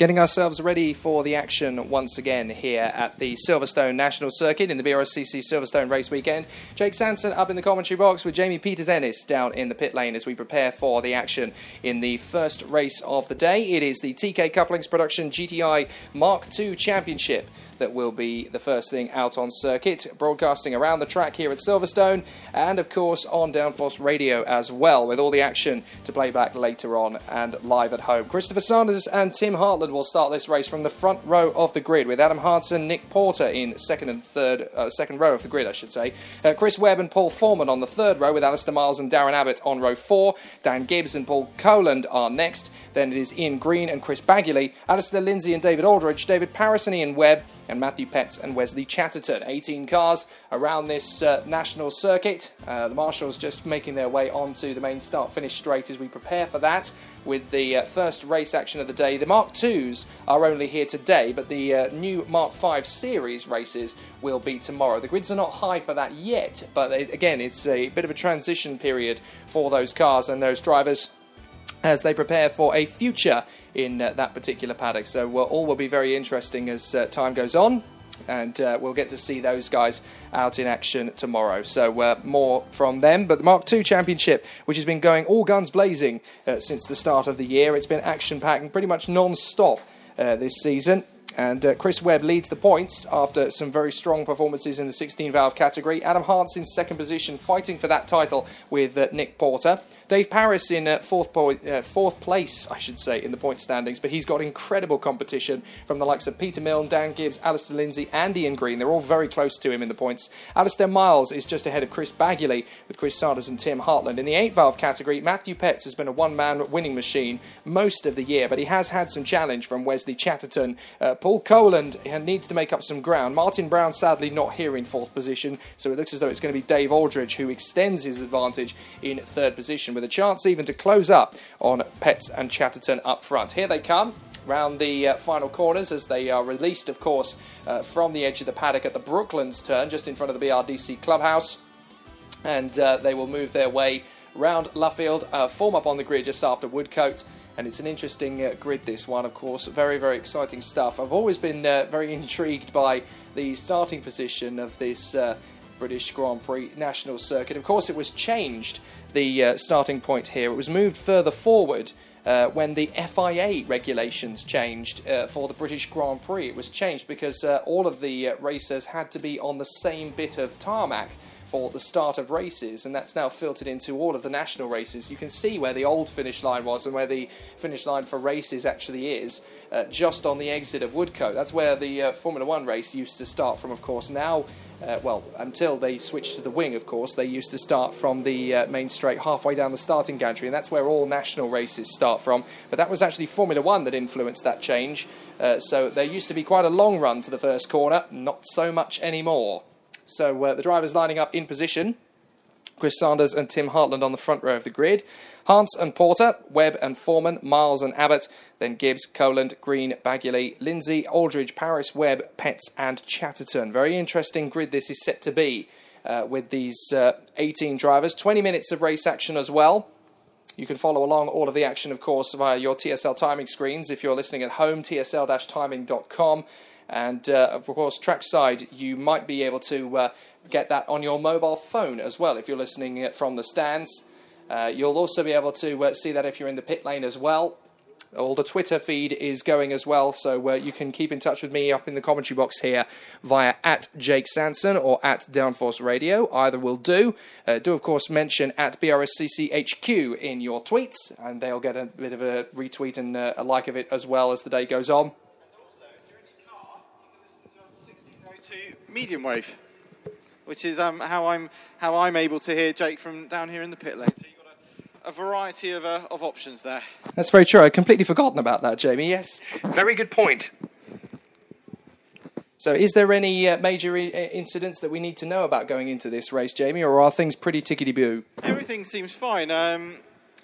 Getting ourselves ready for the action once again here at the Silverstone National Circuit in the BRSCC Silverstone Race Weekend. Jake Sanson up in the commentary box with Jamie Peters Ennis down in the pit lane as we prepare for the action in the first race of the day. It is the TK Couplings Production GTI Mark II Championship that will be the first thing out on circuit, broadcasting around the track here at Silverstone, and of course on Downforce Radio as well, with all the action to play back later on and live at home. Christopher Sanders and Tim Hartland will start this race from the front row of the grid, with Adam Hartson, Nick Porter in second and third, uh, second row of the grid, I should say. Uh, Chris Webb and Paul Foreman on the third row, with Alistair Miles and Darren Abbott on row four. Dan Gibbs and Paul Coland are next. Then it is Ian Green and Chris Baggiley, Alistair Lindsay and David Aldridge, David Paris and Ian Webb, and Matthew Petts and Wesley Chatterton. 18 cars around this uh, national circuit. Uh, the marshals just making their way onto the main start finish straight as we prepare for that with the uh, first race action of the day. The Mark 2s are only here today, but the uh, new Mark 5 series races will be tomorrow. The grids are not high for that yet, but it, again, it's a bit of a transition period for those cars and those drivers as they prepare for a future in uh, that particular paddock. So uh, all will be very interesting as uh, time goes on. And uh, we'll get to see those guys out in action tomorrow. So, more from them. But the Mark II Championship, which has been going all guns blazing since the start of the year, it's been action packed and pretty much non stop this season. And uh, Chris Webb leads the points after some very strong performances in the 16 valve category. Adam Hart's in second position, fighting for that title with uh, Nick Porter. Dave Paris in uh, fourth, po- uh, fourth place, I should say, in the point standings, but he's got incredible competition from the likes of Peter Milne, Dan Gibbs, Alistair Lindsay, and Ian Green. They're all very close to him in the points. Alistair Miles is just ahead of Chris Baggiley with Chris Sanders and Tim Hartland. In the eight valve category, Matthew Petts has been a one man winning machine most of the year, but he has had some challenge from Wesley Chatterton. Paul Coland needs to make up some ground. Martin Brown, sadly, not here in fourth position, so it looks as though it's going to be Dave Aldridge who extends his advantage in third position with a chance even to close up on Petts and Chatterton up front. Here they come round the uh, final corners as they are released, of course, uh, from the edge of the paddock at the Brooklands turn, just in front of the BRDC clubhouse. And uh, they will move their way round Luffield, uh, form up on the grid just after Woodcote. And it's an interesting uh, grid, this one, of course. Very, very exciting stuff. I've always been uh, very intrigued by the starting position of this British Grand Prix national circuit. Of course, it was changed the uh, starting point here. It was moved further forward uh, when the FIA regulations changed uh, for the British Grand Prix. It was changed because uh, all of the uh, racers had to be on the same bit of tarmac for the start of races, and that's now filtered into all of the national races. You can see where the old finish line was and where the finish line for races actually is, uh, just on the exit of Woodcote. That's where the uh, Formula One race used to start from, of course. Now, uh, well, until they switched to the wing, of course, they used to start from the uh, main straight halfway down the starting gantry, and that's where all national races start from. But that was actually Formula One that influenced that change. Uh, so there used to be quite a long run to the first corner, not so much anymore. So uh, the drivers lining up in position. Chris Sanders and Tim Hartland on the front row of the grid. Hans and Porter, Webb and Foreman, Miles and Abbott, then Gibbs, Coland, Green, Baggiley, Lindsay, Aldridge, Paris, Webb, Petts, and Chatterton. Very interesting grid this is set to be uh, with these uh, 18 drivers. 20 minutes of race action as well. You can follow along all of the action, of course, via your TSL timing screens. If you're listening at home, tsl timing.com. And uh, of course, trackside, you might be able to uh, get that on your mobile phone as well if you're listening uh, from the stands. Uh, you'll also be able to uh, see that if you're in the pit lane as well. All the Twitter feed is going as well, so uh, you can keep in touch with me up in the commentary box here via at Jake Sanson or at Downforce Radio. Either will do. do, of course, mention at BRSCCHQ in your tweets, and they'll get a bit of a retweet and a like of it as well as the day goes on. Medium wave, which is um, how I'm how I'm able to hear Jake from down here in the pit lane. So you've got a, a variety of uh, of options there. That's very true. I'd completely forgotten about that, Jamie. Yes, very good point. So, is there any uh, major I- incidents that we need to know about going into this race, Jamie, or are things pretty tickety boo? Everything seems fine. Um,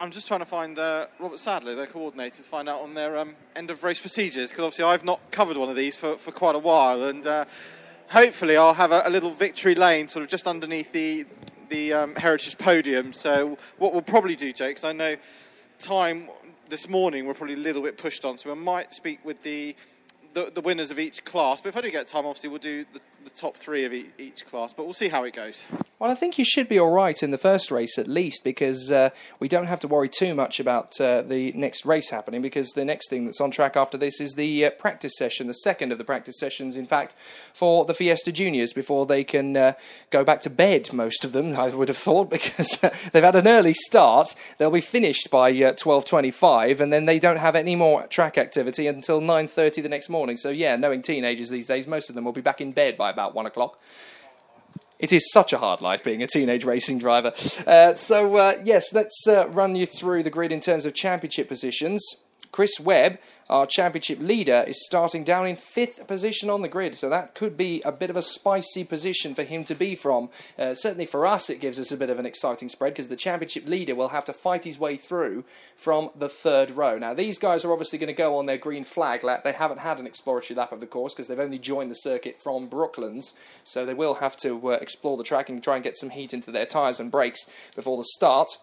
I'm just trying to find uh, Robert Sadler, their coordinator, to find out on their um, end of race procedures because obviously I've not covered one of these for, for quite a while and. Uh, hopefully I'll have a, a, little victory lane sort of just underneath the the um, heritage podium. So what we'll probably do, Jake, because I know time this morning we're probably a little bit pushed on, so we might speak with the the, the winners of each class. But if I do get time, obviously we'll do the, the top three of each class. But we'll see how it goes. Well, I think you should be all right in the first race at least because uh, we don't have to worry too much about uh, the next race happening because the next thing that's on track after this is the uh, practice session, the second of the practice sessions, in fact, for the Fiesta Juniors before they can uh, go back to bed, most of them, I would have thought, because uh, they've had an early start. They'll be finished by 12.25 uh, and then they don't have any more track activity until 9.30 the next morning. So, yeah, knowing teenagers these days, most of them will be back in bed by about 1 o'clock. It is such a hard life being a teenage racing driver. Uh, so, uh, yes, let's uh, run you through the grid in terms of championship positions. Chris Webb our championship leader is starting down in fifth position on the grid, so that could be a bit of a spicy position for him to be from. Uh, certainly for us, it gives us a bit of an exciting spread because the championship leader will have to fight his way through from the third row. Now, these guys are obviously going to go on their green flag lap. They haven't had an exploratory lap of the course because they've only joined the circuit from Brooklands, so they will have to uh, explore the track and try and get some heat into their tyres and brakes before the start.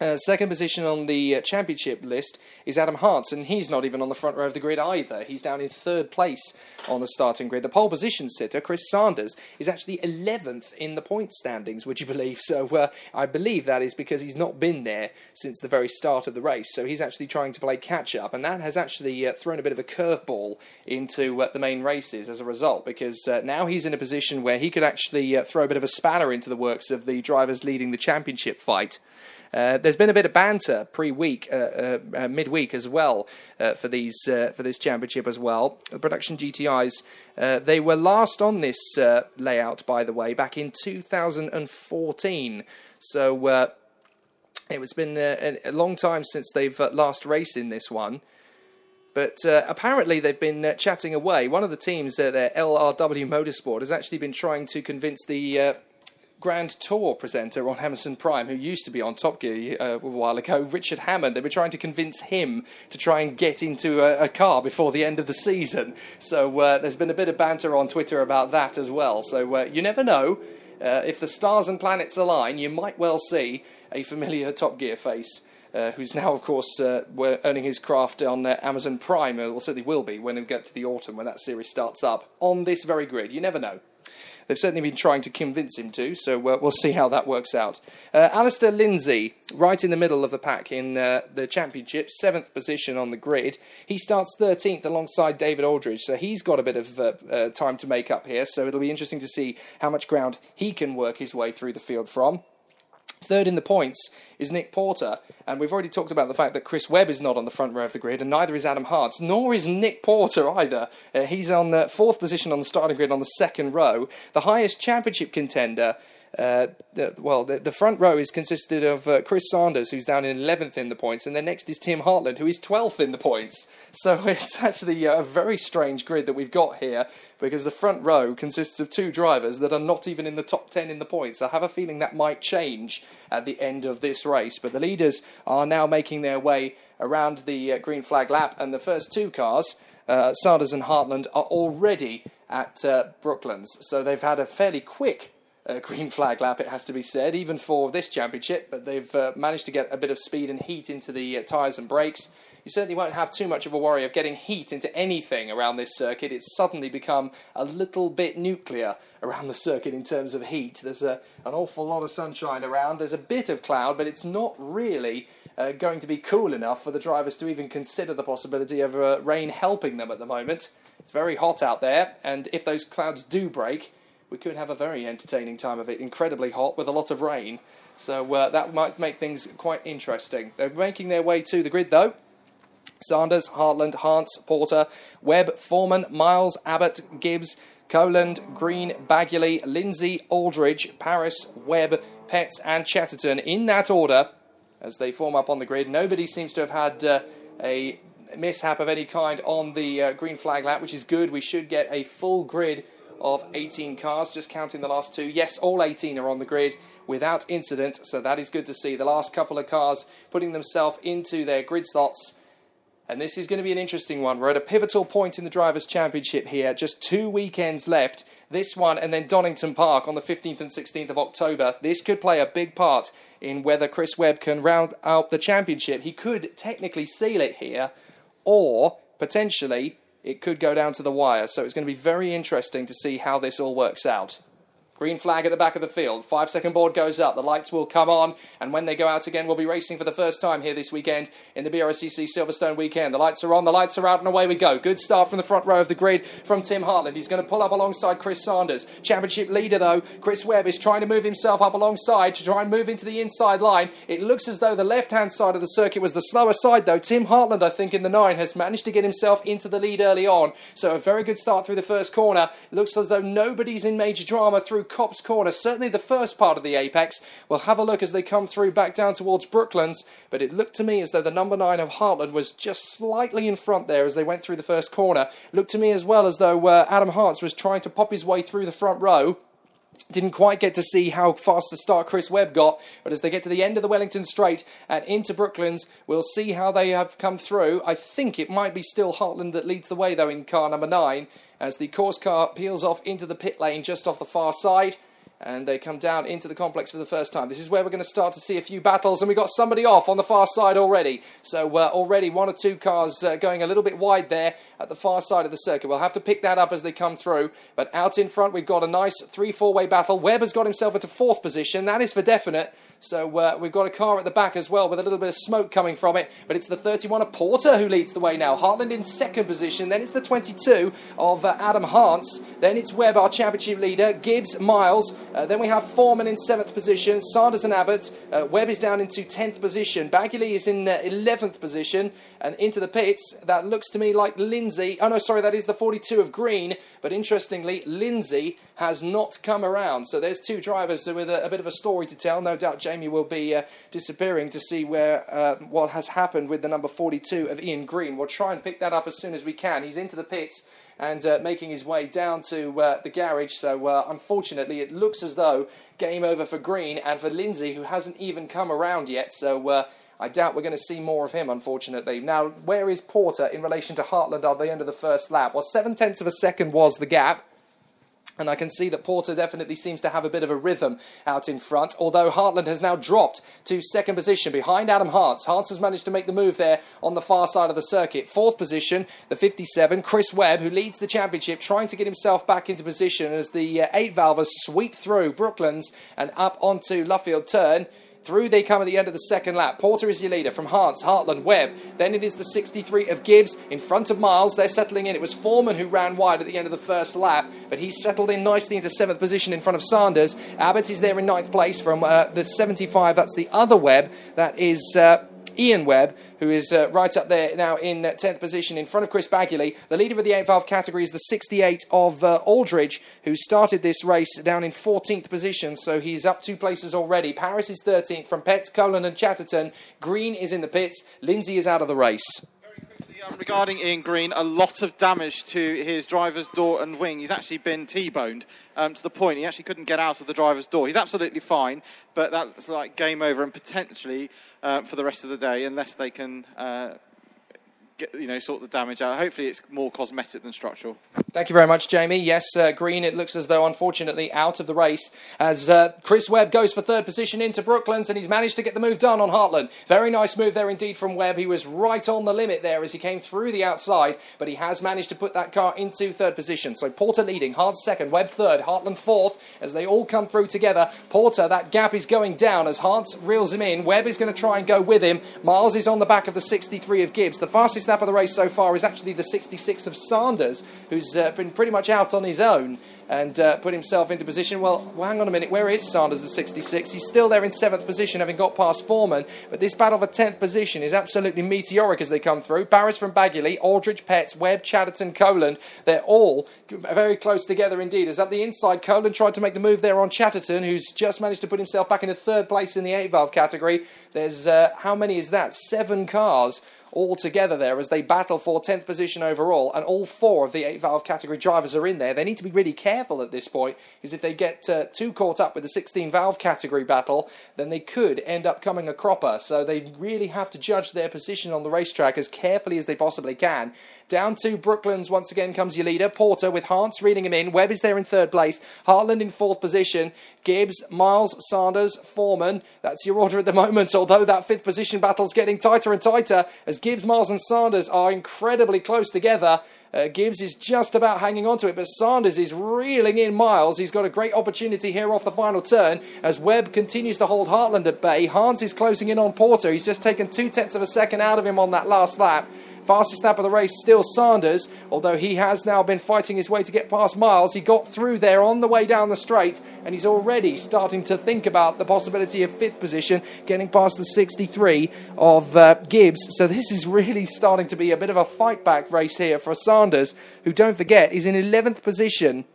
Uh, second position on the uh, championship list is Adam Hartz, and he's not even on the front row of the grid either. He's down in third place on the starting grid. The pole position sitter, Chris Sanders, is actually 11th in the point standings, would you believe? So uh, I believe that is because he's not been there since the very start of the race. So he's actually trying to play catch up, and that has actually uh, thrown a bit of a curveball into uh, the main races as a result, because uh, now he's in a position where he could actually throw a bit of a spanner into the works of the drivers leading the championship fight. Uh, there's been a bit of banter pre-week, uh, uh, uh mid-week as well uh, for these for this championship as well. The production GTIs they were last on this layout, by the way, back in 2014. So it's been a, a, long time since they've last raced in this one. But uh, apparently, they've been uh, chatting away. One of the teams, uh, their LRW Motorsport, has actually been trying to convince the Grand Tour presenter on Amazon Prime, who used to be on Top Gear uh, a while ago, Richard Hammond. They were trying to convince him to try and get into a, a car before the end of the season. So uh, there's been a bit of banter on Twitter about that as well. So uh, you never know. Uh, if the stars and planets align, you might well see a familiar Top Gear face. Uh, who's now, of course, uh, earning his craft on Amazon Prime, or certainly will be when we get to the autumn when that series starts up on this very grid. You never know. They've certainly been trying to convince him to, so uh, we'll see how that works out. Uh, Alistair Lindsay, right in the middle of the pack in uh, the championship, seventh position on the grid. He starts 13th alongside David Aldridge, so he's got a bit of uh, uh, time to make up here, so it'll be interesting to see how much ground he can work his way through the field from. Third in the points is Nick Porter, and we've already talked about the fact that Chris Webb is not on the front row of the grid, and neither is Adam Hartz, nor is Nick Porter either. Uh, he's on the fourth position on the starting grid on the second row. The highest championship contender uh, the, well, the, the, front row is consisted of uh, Chris Sanders, who's down in 11th in the points, and then next is Tim Hartland, who is 12th in the points. So it's actually a very strange grid that we've got here because the front row consists of two drivers that are not even in the top 10 in the points. I have a feeling that might change at the end of this race, but the leaders are now making their way around the uh, green flag lap, and the first two cars, uh, Sanders and Hartland, are already at uh, Brooklands. So they've had a fairly quick uh, green flag lap, it has to be said, even for this championship. But they've uh, managed to get a bit of speed and heat into the uh, tyres and brakes. You certainly won't have too much of a worry of getting heat into anything around this circuit. It's suddenly become a little bit nuclear around the circuit in terms of heat. There's a, an awful lot of sunshine around. There's a bit of cloud, but it's not really uh, going to be cool enough for the drivers to even consider the possibility of uh, rain helping them at the moment. It's very hot out there, and if those clouds do break, we could have a very entertaining time of it. Incredibly hot with a lot of rain. So uh, that might make things quite interesting. They're making their way to the grid though. Sanders, Hartland, Hans, Porter, Webb, Foreman, Miles, Abbott, Gibbs, Coland, Green, Bagley, Lindsay, Aldridge, Paris, Webb, Petts, and Chatterton in that order as they form up on the grid. Nobody seems to have had uh, a mishap of any kind on the uh, green flag lap, which is good. We should get a full grid of 18 cars, just counting the last two. Yes, all 18 are on the grid without incident, so that is good to see. The last couple of cars putting themselves into their grid slots And this is going to be an interesting one. We're at a pivotal point in the Drivers' Championship here. Just two weekends left. This one and then Donington Park on the 15th and 16th of October. This could play a big part in whether Chris Webb can round out the championship. He could technically seal it here, or potentially it could go down to the wire. So it's going to be very interesting to see how this all works out. Green flag at the back of the field. Five second board goes up. The lights will come on. And when they go out again, we'll be racing for the first time here this weekend in the BRSCC Silverstone weekend. The lights are on. The lights are out and away we go. Good start from the front row of the grid from Tim Hartland. He's going to pull up alongside Chris Sanders. Championship leader though, Chris Webb is trying to move himself up alongside to try and move into the inside line. It looks as though the left hand side of the circuit was the slower side though. Tim Hartland, I think, in the nine has managed to get himself into the lead early on. So a very good start through the first corner. Looks as though nobody's in major drama through Copse Corner certainly the first part of the apex. We'll have a look as they come through back down towards Brooklands, but it looked to me as though the number nine of Hartland was just slightly in front there as they went through the first corner. Looked to me as well as though uh, Adam Hartz was trying to pop his way through the front row. Didn't quite get to see how fast the start Chris Webb got, but as they get to the end of the Wellington Straight and into Brooklands, we'll see how they have come through. I think it might be still Hartland that leads the way, though, in car number nine, as the course car peels off into the pit lane just off the far side and they come down into the complex for the first time. This is where we're going to start to see a few battles, and we've got somebody off on the far side already. So, uh, already one or two cars uh, going a little bit wide there at the far side of the circuit. We'll have to pick that up as they come through. But out in front, we've got a nice 3 4 way battle. Webb has got himself into fourth position. That is for definite. So uh, we've got a car at the back as well with a little bit of smoke coming from it. But it's the 31 of Porter who leads the way now. Hartland in second position. Then it's the 22 of uh, Adam Hartz. Then it's Webb, our championship leader. Gibbs, Miles. Uh, then we have Foreman in seventh position. Sanders and Abbott. Uh, Webb is down into 10th position. Bagley is in 11th uh, position. And into the pits, that looks to me like Lindsay. Oh no, sorry, that is the 42 of Green. But interestingly, Lindsay has not come around. So there's two drivers with a, a bit of a story to tell. No doubt Jamie will be uh, disappearing to see where uh, what has happened with the number 42 of Ian Green. We'll try and pick that up as soon as we can. He's into the pits and uh, making his way down to uh, the garage. So uh, unfortunately, it looks as though game over for Green and for Lindsay, who hasn't even come around yet. So. I doubt we're going to see more of him, unfortunately. Now, where is Porter in relation to Hartland at the end of the first lap? Well, seven tenths of a second was the gap. And I can see that Porter definitely seems to have a bit of a rhythm out in front, although Hartland has now dropped to second position behind Adam Hartz. Hartz has managed to make the move there on the far side of the circuit. Fourth position, the 57, Chris Webb, who leads the championship, trying to get himself back into position as the uh, eight valvers sweep through Brooklands and up onto Luffield Turn. Through they come at the end of the second lap. Porter is your leader from Hartz, Hartland, Webb. Then it is the 63 of Gibbs in front of Miles. They're settling in. It was Foreman who ran wide at the end of the first lap, but he's settled in nicely into seventh position in front of Sanders. Abbott is there in ninth place from uh, the 75. That's the other Webb. That is. Uh, Ian Webb, who is uh, right up there now in 10th uh, position in front of Chris Bagley. The leader of the 8 valve category is the 68 of uh, Aldridge, who started this race down in 14th position, so he's up two places already. Paris is 13th from Petts, Coland, and Chatterton. Green is in the pits. Lindsay is out of the race. Regarding Ian Green, a lot of damage to his driver's door and wing. He's actually been T-boned um, to the point he actually couldn't get out of the driver's door. He's absolutely fine, but that's like game over and potentially uh, for the rest of the day unless they can uh, get, you know, sort the damage out. Hopefully, it's more cosmetic than structural. Thank you very much, Jamie. Yes, uh, Green, it looks as though, unfortunately, out of the race as uh, Chris Webb goes for third position into Brooklands and he's managed to get the move done on Hartland. Very nice move there indeed from Webb. He was right on the limit there as he came through the outside, but he has managed to put that car into third position. So Porter leading, Hart second, Webb third, Hartland fourth as they all come through together. Porter, that gap is going down as Hart reels him in. Webb is going to try and go with him. Miles is on the back of the 63 of Gibbs. The fastest lap of the race so far is actually the 66 of Sanders, who's uh, been pretty much out on his own and uh, put himself into position. Well, well, hang on a minute. Where is Sanders, the 66? He's still there in seventh position, having got past Foreman. But this battle for 10th position is absolutely meteoric as they come through. Paris from Bagley, Aldridge, Petts, Webb, Chatterton, Coland. They're all very close together indeed. As up the inside, Coland tried to make the move there on Chatterton, who's just managed to put himself back into third place in the 8 valve category. There's, uh, how many is that? Seven cars all together there as they battle for 10th position overall, and all four of the 8 valve category drivers are in there. They need to be really careful at this point, because if they get uh, too caught up with the 16 valve category battle, then they could end up coming a cropper. So they really have to judge their position on the racetrack as carefully as they possibly can. Down to Brooklands once again comes your leader, Porter, with Hans reading him in. Webb is there in third place. Hartland in fourth position. Gibbs, Miles, Sanders, Foreman. That's your order at the moment, although that fifth position battle's getting tighter and tighter as Gibbs, Miles, and Sanders are incredibly close together. Uh, Gibbs is just about hanging on to it, but Sanders is reeling in Miles. He's got a great opportunity here off the final turn as Webb continues to hold Hartland at bay. Hans is closing in on Porter. He's just taken two tenths of a second out of him on that last lap. Fastest lap of the race still Sanders, although he has now been fighting his way to get past Miles. He got through there on the way down the straight, and he's already starting to think about the possibility of fifth position, getting past the 63 of uh, Gibbs. So this is really starting to be a bit of a fight back race here for Sanders, who, don't forget, is in 11th position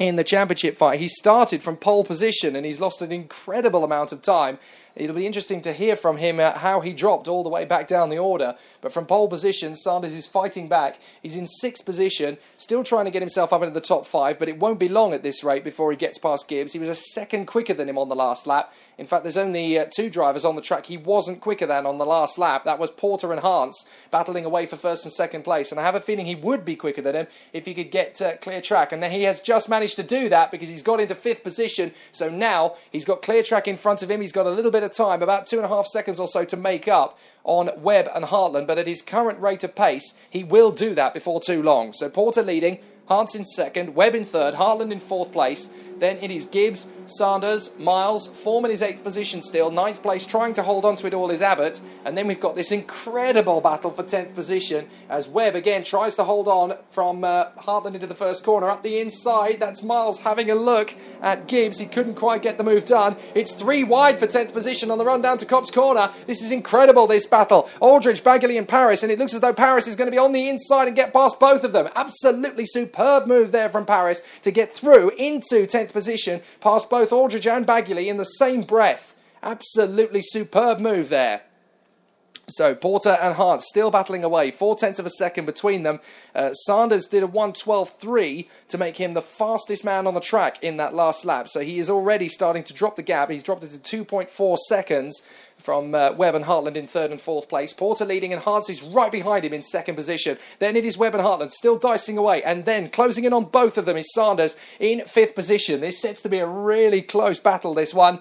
in the championship fight. He started from pole position and he's lost an incredible amount of time. It'll be interesting to hear from him uh, how he dropped all the way back down the order. But from pole position, Sanders is fighting back. He's in sixth position, still trying to get himself up into the top five, but it won't be long at this rate before he gets past Gibbs. He was a second quicker than him on the last lap. In fact, there's only uh, two drivers on the track he wasn't quicker than on the last lap. That was Porter and Hans battling away for first and second place. And I have a feeling he would be quicker than him if he could get uh, clear track. And he has just managed to do that because he's got into fifth position. So now he's got clear track in front of him. He's got a little bit of time, about two and a half seconds or so to make up on Webb and Hartland, but at his current rate of pace, he will do that before too long. So Porter leading, Hans in second, Webb in third, Hartland in fourth place. Then it is Gibbs, Sanders, Miles, Foreman is eighth position still, ninth place, trying to hold on to it all is Abbott. And then we've got this incredible battle for 10th position as Webb again tries to hold on from uh, Hartland into the first corner. Up the inside, that's Miles having a look at Gibbs. He couldn't quite get the move done. It's three wide for 10th position on the run down to Copse Corner. This is incredible, this battle. Aldridge, Bagley, and Paris, and it looks as though Paris is going to be on the inside and get past both of them. Absolutely superb move there from Paris to get through into 10th position past both Aldridge and Bagley in the same breath. Absolutely superb move there. So Porter and Hart still battling away, four tenths of a second between them. Uh, Sanders did a 112.3 to make him the fastest man on the track in that last lap. So he is already starting to drop the gap. He's dropped it to 2.4 seconds from uh, Webb and Hartland in third and fourth place. Porter leading and Hans is right behind him in second position. Then it is Webb and Hartland still dicing away. And then closing in on both of them is Sanders in fifth position. This sets to be a really close battle, this one.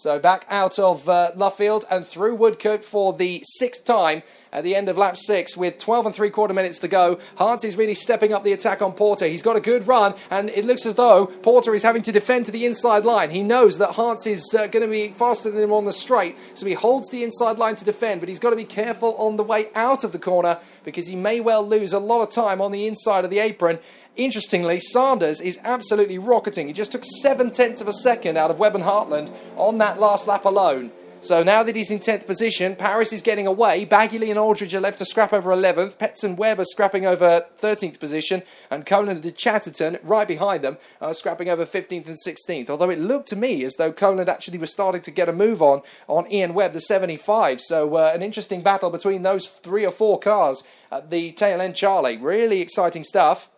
So back out of uh, Luffield and through Woodcote for the sixth time at the end of lap six with 12 and three quarter minutes to go. Hans is really stepping up the attack on Porter. He's got a good run, and it looks as though Porter is having to defend to the inside line. He knows that Hans is uh, going to be faster than him on the straight, so he holds the inside line to defend, but he's got to be careful on the way out of the corner because he may well lose a lot of time on the inside of the apron. Interestingly, Sanders is absolutely rocketing. He just took seven tenths of a second out of Webb and Hartland on that last lap alone. So now that he's in 10th position, Paris is getting away. Bagley and Aldridge are left to scrap over 11th. Petts and Webb are scrapping over 13th position. And Conan and Chatterton, right behind them, are scrapping over 15th and 16th. Although it looked to me as though Conan actually was starting to get a move on on Ian Webb, the 75. So uh, an interesting battle between those three or four cars at the tail end, Charlie. Really exciting stuff.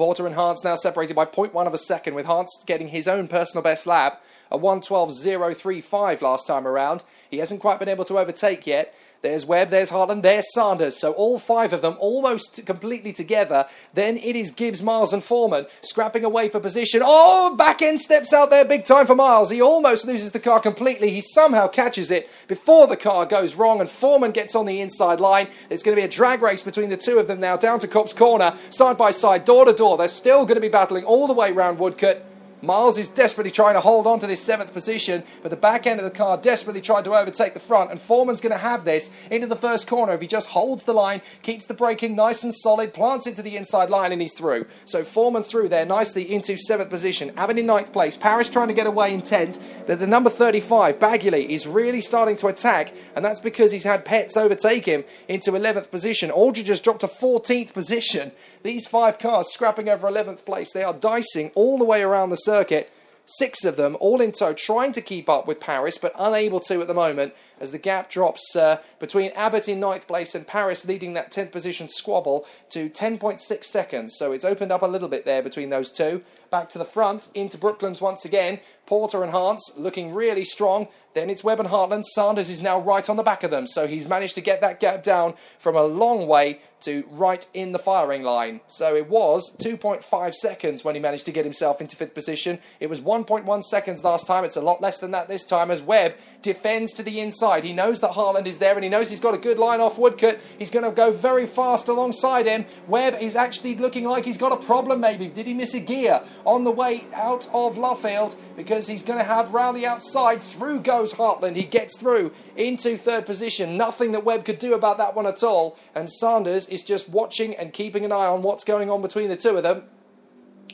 Porter and Hans now separated by 0.1 of a second, with Hans getting his own personal best lap, a 112.035 last time around. He hasn't quite been able to overtake yet. There's Webb, there's Hartland, there's Sanders. So all five of them almost completely together. Then it is Gibbs, Miles, and Foreman scrapping away for position. Oh, back end steps out there big time for Miles. He almost loses the car completely. He somehow catches it before the car goes wrong, and Foreman gets on the inside line. There's going to be a drag race between the two of them now down to Copse Corner, side by side, door to door. They're still going to be battling all the way around Woodcote. Miles is desperately trying to hold on to this seventh position, but the back end of the car desperately tried to overtake the front, and Foreman's going to have this into the first corner if he just holds the line, keeps the braking nice and solid, plants it to the inside line, and he's through. So Foreman through there nicely into seventh position. Abbott in ninth place. Paris trying to get away in tenth. But the number 35, Bagley, is really starting to attack, and that's because he's had Petts overtake him into 11th position. Aldridge just dropped to 14th position. These five cars scrapping over 11th place. They are dicing all the way around the circuit. Six of them, all in tow, trying to keep up with Paris, but unable to at the moment as the gap drops uh, between Abbott in ninth place and Paris leading that 10th position squabble to 10.6 seconds. So it's opened up a little bit there between those two. Back to the front, into Brooklands once again. Porter and Hans looking really strong. Then it's Webb and Hartland. Sanders is now right on the back of them, so he's managed to get that gap down from a long way to right in the firing line. So it was 2.5 seconds when he managed to get himself into fifth position. It was 1.1 seconds last time. It's a lot less than that this time as Webb defends to the inside. He knows that Hartland is there and he knows he's got a good line off Woodcote. He's going to go very fast alongside him. Webb is actually looking like he's got a problem maybe. Did he miss a gear on the way out of Luffield? Because he's going to have round the outside. Through goes Hartland. He gets through into third position. Nothing that Webb could do about that one at all. And Sanders is just watching and keeping an eye on what's going on between the two of them.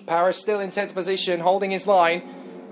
Paris still in 10th position, holding his line.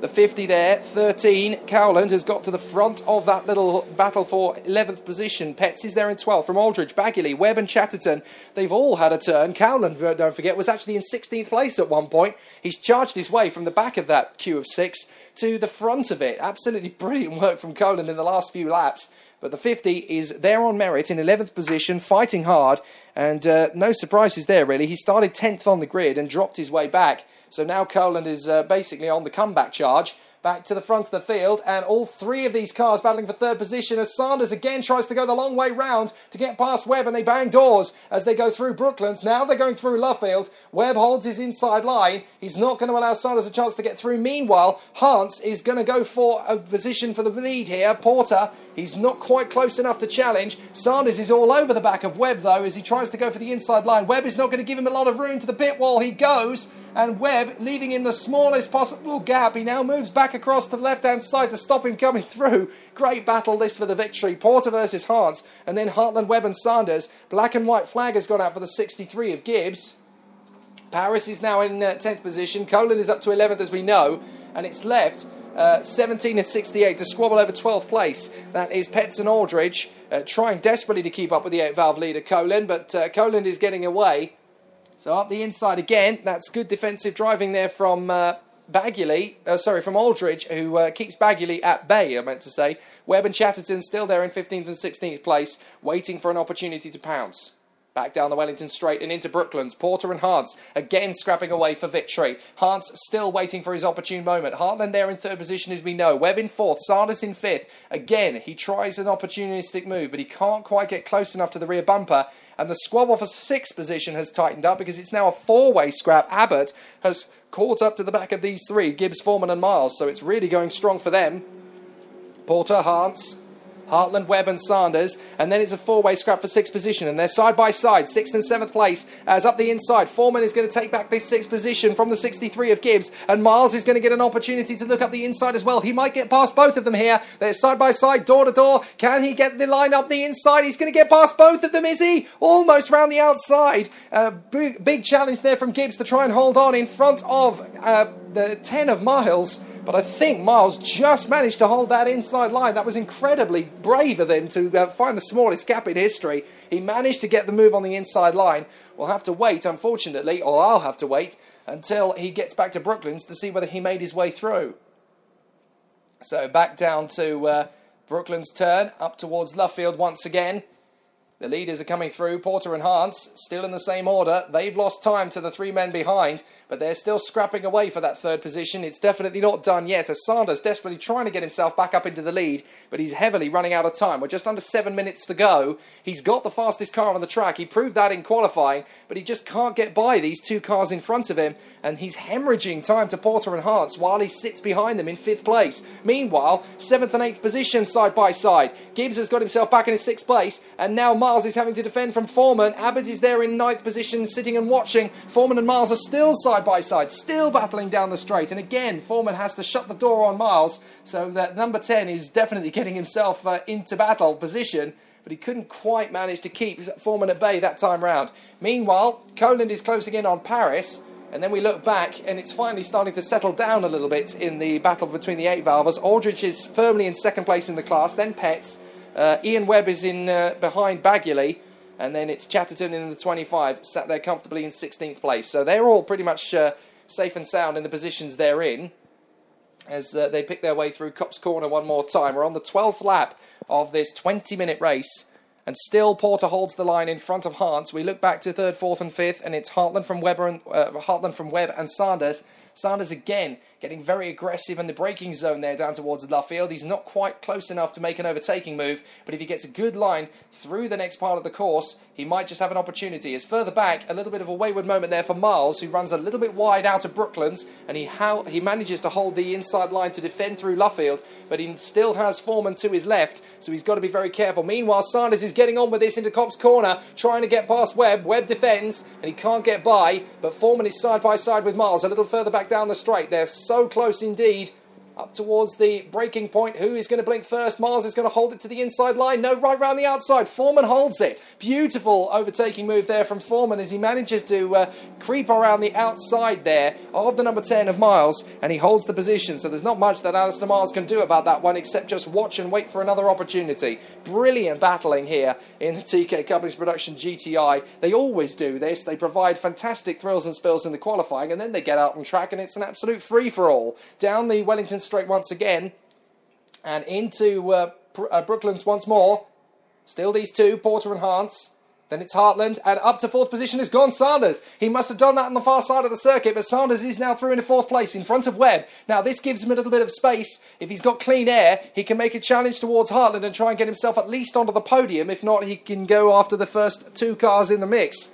The 50 there, 13. Cowland has got to the front of that little battle for 11th position. Petts is there in 12th from Aldridge, Baggiley, Webb, and Chatterton. They've all had a turn. Cowland, don't forget, was actually in 16th place at one point. He's charged his way from the back of that queue of six to the front of it. Absolutely brilliant work from Cowland in the last few laps. But the 50 is there on merit in 11th position, fighting hard, and uh, no surprises there, really. He started 10th on the grid and dropped his way back. So now Cowland is uh, basically on the comeback charge back to the front of the field, and all three of these cars battling for third position as Sanders again tries to go the long way round to get past Webb, and they bang doors as they go through Brooklands. Now they're going through Luffield. Webb holds his inside line. He's not going to allow Sanders a chance to get through. Meanwhile, Hans is going to go for a position for the lead here. Porter He's not quite close enough to challenge. Sanders is all over the back of Webb, though, as he tries to go for the inside line. Webb is not going to give him a lot of room to the pit wall. He goes, and Webb, leaving in the smallest possible gap, he now moves back across to the left hand side to stop him coming through. Great battle this for the victory. Porter versus Hans, and then Hartland, Webb, and Sanders. Black and white flag has gone out for the 63 of Gibbs. Paris is now in uh, 10th position. Colin is up to 11th, as we know, and it's left uh, 17 and 68 to squabble over 12th place. That is Petts and Aldridge uh, trying desperately to keep up with the 8 valve leader Colin, but uh, Colin is getting away. So up the inside again. That's good defensive driving there from uh, Baggiley, uh, sorry, from Aldridge, who uh, keeps Baggiley at bay, I meant to say. Webb and Chatterton still there in 15th and 16th place, waiting for an opportunity to pounce. Back down the Wellington Straight and into Brooklands. Porter and Hans again scrapping away for victory. Hans still waiting for his opportune moment. Hartland there in third position as we know. Webb in fourth. Sanders in fifth. Again, he tries an opportunistic move, but he can't quite get close enough to the rear bumper. And the squabble for sixth position has tightened up because it's now a four way scrap. Abbott has caught up to the back of these three Gibbs, Foreman, and Miles. So it's really going strong for them. Porter, Hans, Hartland, Webb, and Sanders. And then it's a four way scrap for sixth position. And they're side by side, sixth and seventh place. As up the inside, Foreman is going to take back this sixth position from the 63 of Gibbs. And Miles is going to get an opportunity to look up the inside as well. He might get past both of them here. They're side by side, door to door. Can he get the line up the inside? He's going to get past both of them, is he? Almost round the outside. Uh, big, big challenge there from Gibbs to try and hold on in front of uh, the 10 of Miles. But I think Miles just managed to hold that inside line. That was incredibly brave of him to uh, find the smallest gap in history. He managed to get the move on the inside line. We'll have to wait, unfortunately, or I'll have to wait until he gets back to Brooklands to see whether he made his way through. So back down to uh, Brooklands' turn, up towards Luffield once again. The leaders are coming through. Porter and Hans still in the same order. They've lost time to the three men behind but they're still scrapping away for that third position. It's definitely not done yet, as Sanders desperately trying to get himself back up into the lead, but he's heavily running out of time. We're just under seven minutes to go. He's got the fastest car on the track. He proved that in qualifying, but he just can't get by these two cars in front of him, and he's hemorrhaging time to Porter and Hans while he sits behind them in fifth place. Meanwhile, seventh and eighth position side by side. Gibbs has got himself back in his sixth place, and now Miles is having to defend from Foreman. Abbott is there in ninth position, sitting and watching. Foreman and Miles are still side side by side, still battling down the straight. And again, Foreman has to shut the door on Miles, so that number 10 is definitely getting himself uh, into battle position. But he couldn't quite manage to keep Foreman at bay that time round. Meanwhile, Cowland is closing in on Paris. And then we look back, and it's finally starting to settle down a little bit in the battle between the eight valves. Aldridge is firmly in second place in the class, then Petts. Uh, Ian Webb is in uh, behind Baggiley and then it's Chatterton in the 25, sat there comfortably in 16th place. So they're all pretty much uh, safe and sound in the positions they're in. as uh, they pick their way through Copse Corner one more time. We're on the 12th lap of this 20 minute race. And still, Porter holds the line in front of Hans. We look back to third, fourth, and fifth, and it's Hartland from Webber and uh, Hartland from Webb and Sanders. Sanders again getting very aggressive in the braking zone there down towards Luffield. He's not quite close enough to make an overtaking move, but if he gets a good line through the next part of the course, he might just have an opportunity. As further back, a little bit of a wayward moment there for Miles, who runs a little bit wide out of Brooklands, and he how, he manages to hold the inside line to defend through Luffield, but he still has Foreman to his left, so he's got to be very careful. Meanwhile, Sanders is getting on with this into Copse corner, trying to get past Webb. Webb defends, and he can't get by, but Foreman is side by side with Miles, a little further back down the straight. They're so close indeed up towards the breaking point. Who is going to blink first? Miles is going to hold it to the inside line. No, right round the outside. Foreman holds it. Beautiful overtaking move there from Foreman as he manages to uh, creep around the outside there of the number 10 of Miles and he holds the position. So there's not much that Alistair Miles can do about that one except just watch and wait for another opportunity. Brilliant battling here in the TK Couplings Production GTI. They always do this. They provide fantastic thrills and spills in the qualifying and then they get out on track and it's an absolute free for all. Down the Wellington straight once again and into uh, uh, Brooklands once more. Still these two, Porter and Hans. Then it's Hartland, and up to fourth position has gone Sanders. He must have done that on the far side of the circuit, but Sanders is now through into fourth place in front of Webb. Now, this gives him a little bit of space. If he's got clean air, he can make a challenge towards Hartland and try and get himself at least onto the podium. If not, he can go after the first two cars in the mix.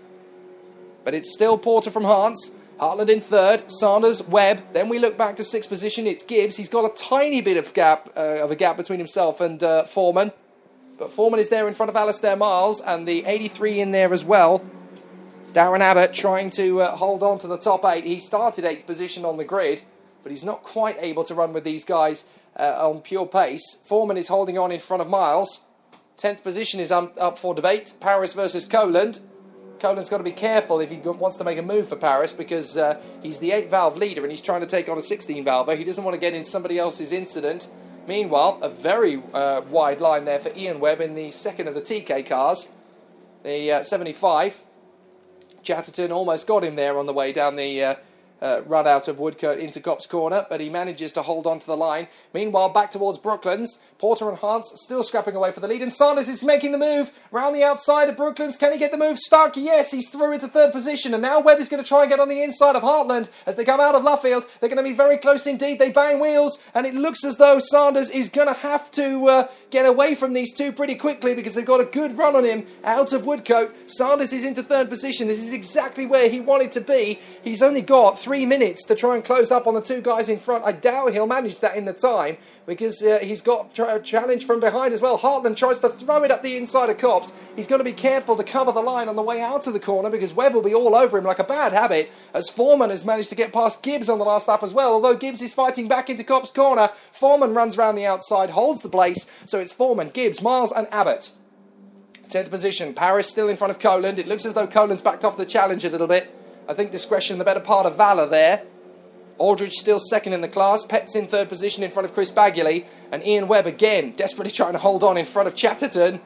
But it's still Porter from Hans. Hartland in third, Sanders, Webb. Then we look back to sixth position. It's Gibbs. He's got a tiny bit of gap uh, of a gap between himself and uh, Foreman, but Foreman is there in front of Alistair Miles and the 83 in there as well. Darren Abbott trying to uh, hold on to the top eight. He started eighth position on the grid, but he's not quite able to run with these guys uh, on pure pace. Foreman is holding on in front of Miles. Tenth position is um, up for debate. Paris versus Coland. Coland's got to be careful if he wants to make a move for Paris because uh, he's the 8 valve leader and he's trying to take on a 16 valve. He doesn't want to get in somebody else's incident. Meanwhile, a very uh, wide line there for Ian Webb in the second of the TK cars, the uh, 75. Chatterton almost got him there on the way down the uh, uh, run out of Woodcote into Copse Corner, but he manages to hold on to the line. Meanwhile, back towards Brooklands, Porter and Hans still scrapping away for the lead, and Sanders is making the move round the outside of Brooklands. Can he get the move stuck? Yes, he's through into third position, and now Webb is going to try and get on the inside of Hartland as they come out of Luffield. They're going to be very close indeed. They bang wheels, and it looks as though Sanders is going to have to uh, get away from these two pretty quickly because they've got a good run on him out of Woodcote. Sanders is into third position. This is exactly where he wanted to be. He's only got three minutes to try and close up on the two guys in front. I doubt he'll manage that in the time because uh, he's got a challenge from behind as well. Hartland tries to throw it up the inside of Copse. He's got to be careful to cover the line on the way out of the corner because Webb will be all over him like a bad habit. As Foreman has managed to get past Gibbs on the last lap as well. Although Gibbs is fighting back into Copse corner, Foreman runs round the outside, holds the place. So it's Foreman, Gibbs, Miles, and Abbott. 10th position. Paris still in front of Coland. It looks as though Coland's backed off the challenge a little bit. I think discretion the better part of valour there. Aldridge still second in the class. Petts in third position in front of Chris Bagley. And Ian Webb again, desperately trying to hold on in front of Chatterton.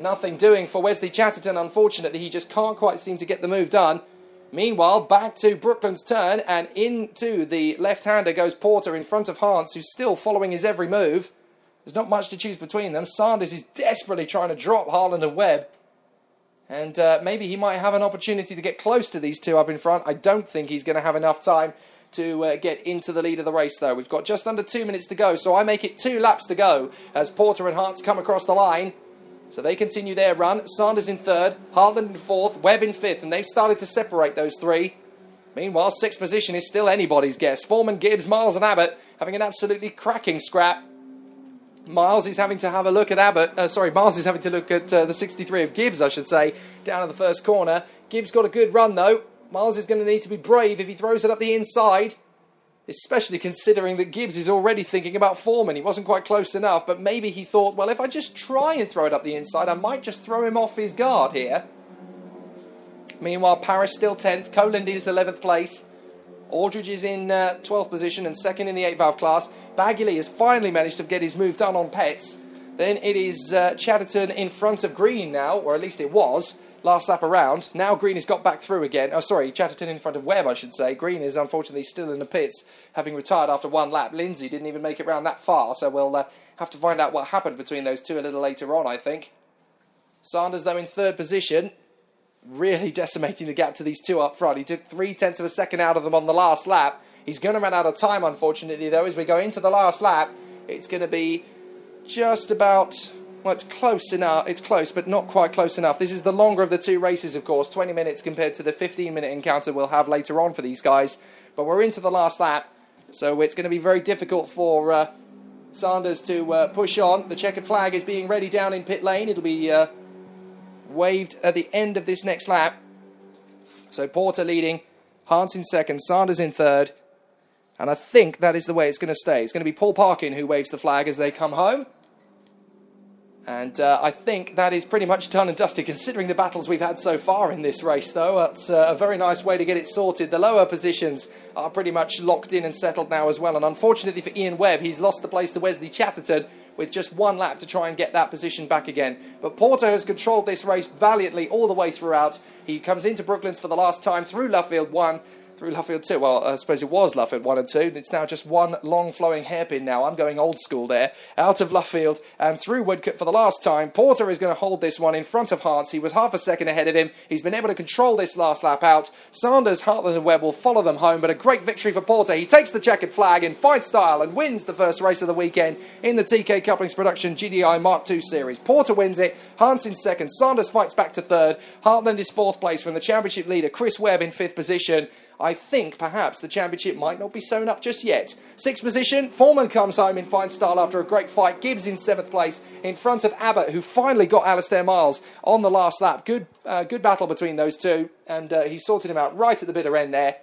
Nothing doing for Wesley Chatterton, unfortunately. He just can't quite seem to get the move done. Meanwhile, back to Brooklands turn, and into the left hander goes Porter in front of Hans, who's still following his every move. There's not much to choose between them. Sanders is desperately trying to drop Hartland and Webb. And uh, maybe he might have an opportunity to get close to these two up in front. I don't think he's going to have enough time to uh, get into the lead of the race, though. We've got just under two minutes to go, so I make it two laps to go as Porter and Hartz come across the line. So they continue their run. Sanders in third, Hartland in fourth, Webb in fifth, and they've started to separate those three. Meanwhile, sixth position is still anybody's guess. Foreman, Gibbs, Miles, and Abbott having an absolutely cracking scrap. Miles is having to have a look at Abbott. Uh, sorry, Miles is having to look at uh, the 63 of Gibbs, I should say, down at the first corner. Gibbs got a good run though. Miles is going to need to be brave if he throws it up the inside, especially considering that Gibbs is already thinking about Foreman. He wasn't quite close enough, but maybe he thought, well, if I just try and throw it up the inside, I might just throw him off his guard here. Meanwhile, Paris still 10th, Coland is 11th place. Aldridge is in uh, 12th position and second in the 8 valve class. Bagley has finally managed to get his move done on Petts. Then it is uh, Chatterton in front of Green now, or at least it was. Last lap around. Now Green has got back through again. Oh, sorry, Chatterton in front of Webb, I should say. Green is unfortunately still in the pits, having retired after one lap. Lindsay didn't even make it round that far, so we'll uh, have to find out what happened between those two a little later on, I think. Sanders, though, in third position, really decimating the gap to these two up front. He took three tenths of a second out of them on the last lap. He's going to run out of time, unfortunately, though, as we go into the last lap. It's going to be just about well, it's close enough. It's close, but not quite close enough. This is the longer of the two races, of course, 20 minutes compared to the 15 minute encounter we'll have later on for these guys. But we're into the last lap, so it's going to be very difficult for uh, Sanders to uh, push on. The checkered flag is being ready down in pit lane. It'll be uh, waved at the end of this next lap. So Porter leading, Hans in second, Sanders in third. And I think that is the way it's going to stay. It's going to be Paul Parkin who waves the flag as they come home. And uh, I think that is pretty much done and dusted, considering the battles we've had so far in this race, though. It's uh, a very nice way to get it sorted. The lower positions are pretty much locked in and settled now as well. And unfortunately for Ian Webb, he's lost the place to Wesley Chatterton with just one lap to try and get that position back again. But Porter has controlled this race valiantly all the way throughout. He comes into Brooklands for the last time through Luffield 1 through Luffield 2. Well, I suppose it was Luffield 1 and 2. It's now just one long flowing hairpin now. I'm going old school there. Out of Luffield and through Woodcote for the last time. Porter is going to hold this one in front of Hartz. He was half a second ahead of him. He's been able to control this last lap out. Sanders, Hartland, and Webb will follow them home, but a great victory for Porter. He takes the checkered flag in fine style and wins the first race of the weekend in the TK Couplings Production GTI Mark II Series. Porter wins it. Hans in second. Sanders fights back to third. Hartland is fourth place from the championship leader, Chris Webb, in fifth position. I think perhaps the championship might not be sewn up just yet. Sixth position, Foreman comes home in fine style after a great fight. Gibbs in seventh place in front of Abbott, who finally got Alastair Miles on the last lap. Good, uh, good battle between those two, and uh, he sorted him out right at the bitter end there.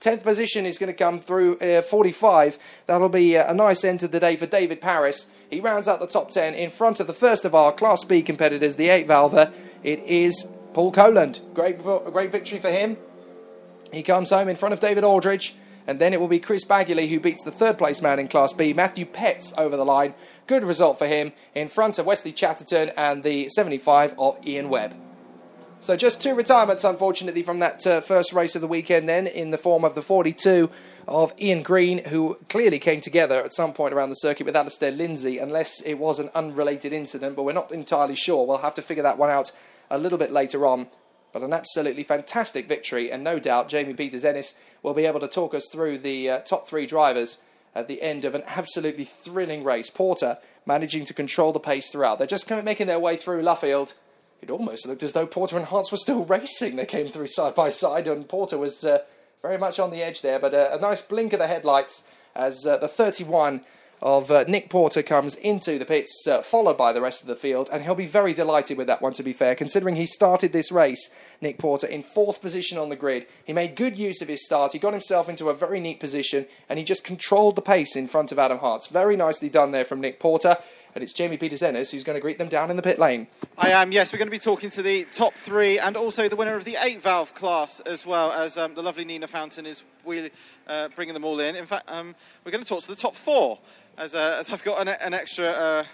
10th position is going to come through uh, 45. That'll be uh, a nice end to the day for David Paris. He rounds out the top 10 in front of the first of our Class B competitors, the 8 valver. It is Paul Cowland. Great, a great victory for him. He comes home in front of David Aldridge, and then it will be Chris Bagley who beats the third place man in Class B, Matthew Petts, over the line. Good result for him in front of Wesley Chatterton and the 75 of Ian Webb. So just two retirements, unfortunately, from that uh, first race of the weekend, then in the form of the 42 of Ian Green, who clearly came together at some point around the circuit with Alistair Lindsay, unless it was an unrelated incident, but we're not entirely sure. We'll have to figure that one out a little bit later on but an absolutely fantastic victory, and no doubt Jamie Peters Ennis will be able to talk us through the uh, top three drivers at the end of an absolutely thrilling race. Porter managing to control the pace throughout. They're just kind of making their way through Luffield. It almost looked as though Porter and Hans were still racing. They came through side by side, and Porter was uh, very much on the edge there. But uh, a nice blink of the headlights as uh, the 31 of uh, Nick Porter comes into the pits, uh, followed by the rest of the field, and he'll be very delighted with that one, to be fair, considering he started this race, Nick Porter, in fourth position on the grid. He made good use of his start, he got himself into a very neat position, and he just controlled the pace in front of Adam Hartz. Very nicely done there from Nick Porter. And it's Jamie Peters Ennis who's going to greet them down in the pit lane. I am, yes. We're going to be talking to the top three and also the winner of the eight valve class, as well as um, the lovely Nina Fountain is uh, bringing them all in. In fact, um, we're going to talk to the top four as, uh, as I've got an, an extra uh,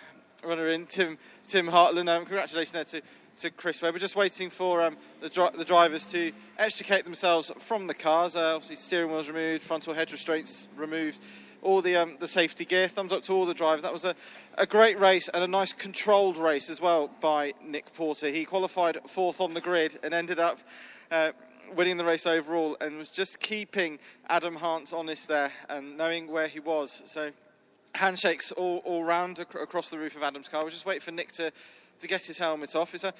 runner in, Tim Tim Hartland. Um, congratulations there to, to Chris Webb. We're just waiting for um, the, dri- the drivers to extricate themselves from the cars. Uh, obviously, steering wheels removed, frontal head restraints removed, all the um, the safety gear. Thumbs up to all the drivers. That was a, a great race and a nice controlled race as well by Nick Porter. He qualified fourth on the grid and ended up. Uh, winning the race overall and was just keeping Adam Hartz honest there and knowing where he was. So handshakes all, all round ac- across the roof of Adam's car. We'll just wait for Nick to, to get his helmet off. It's a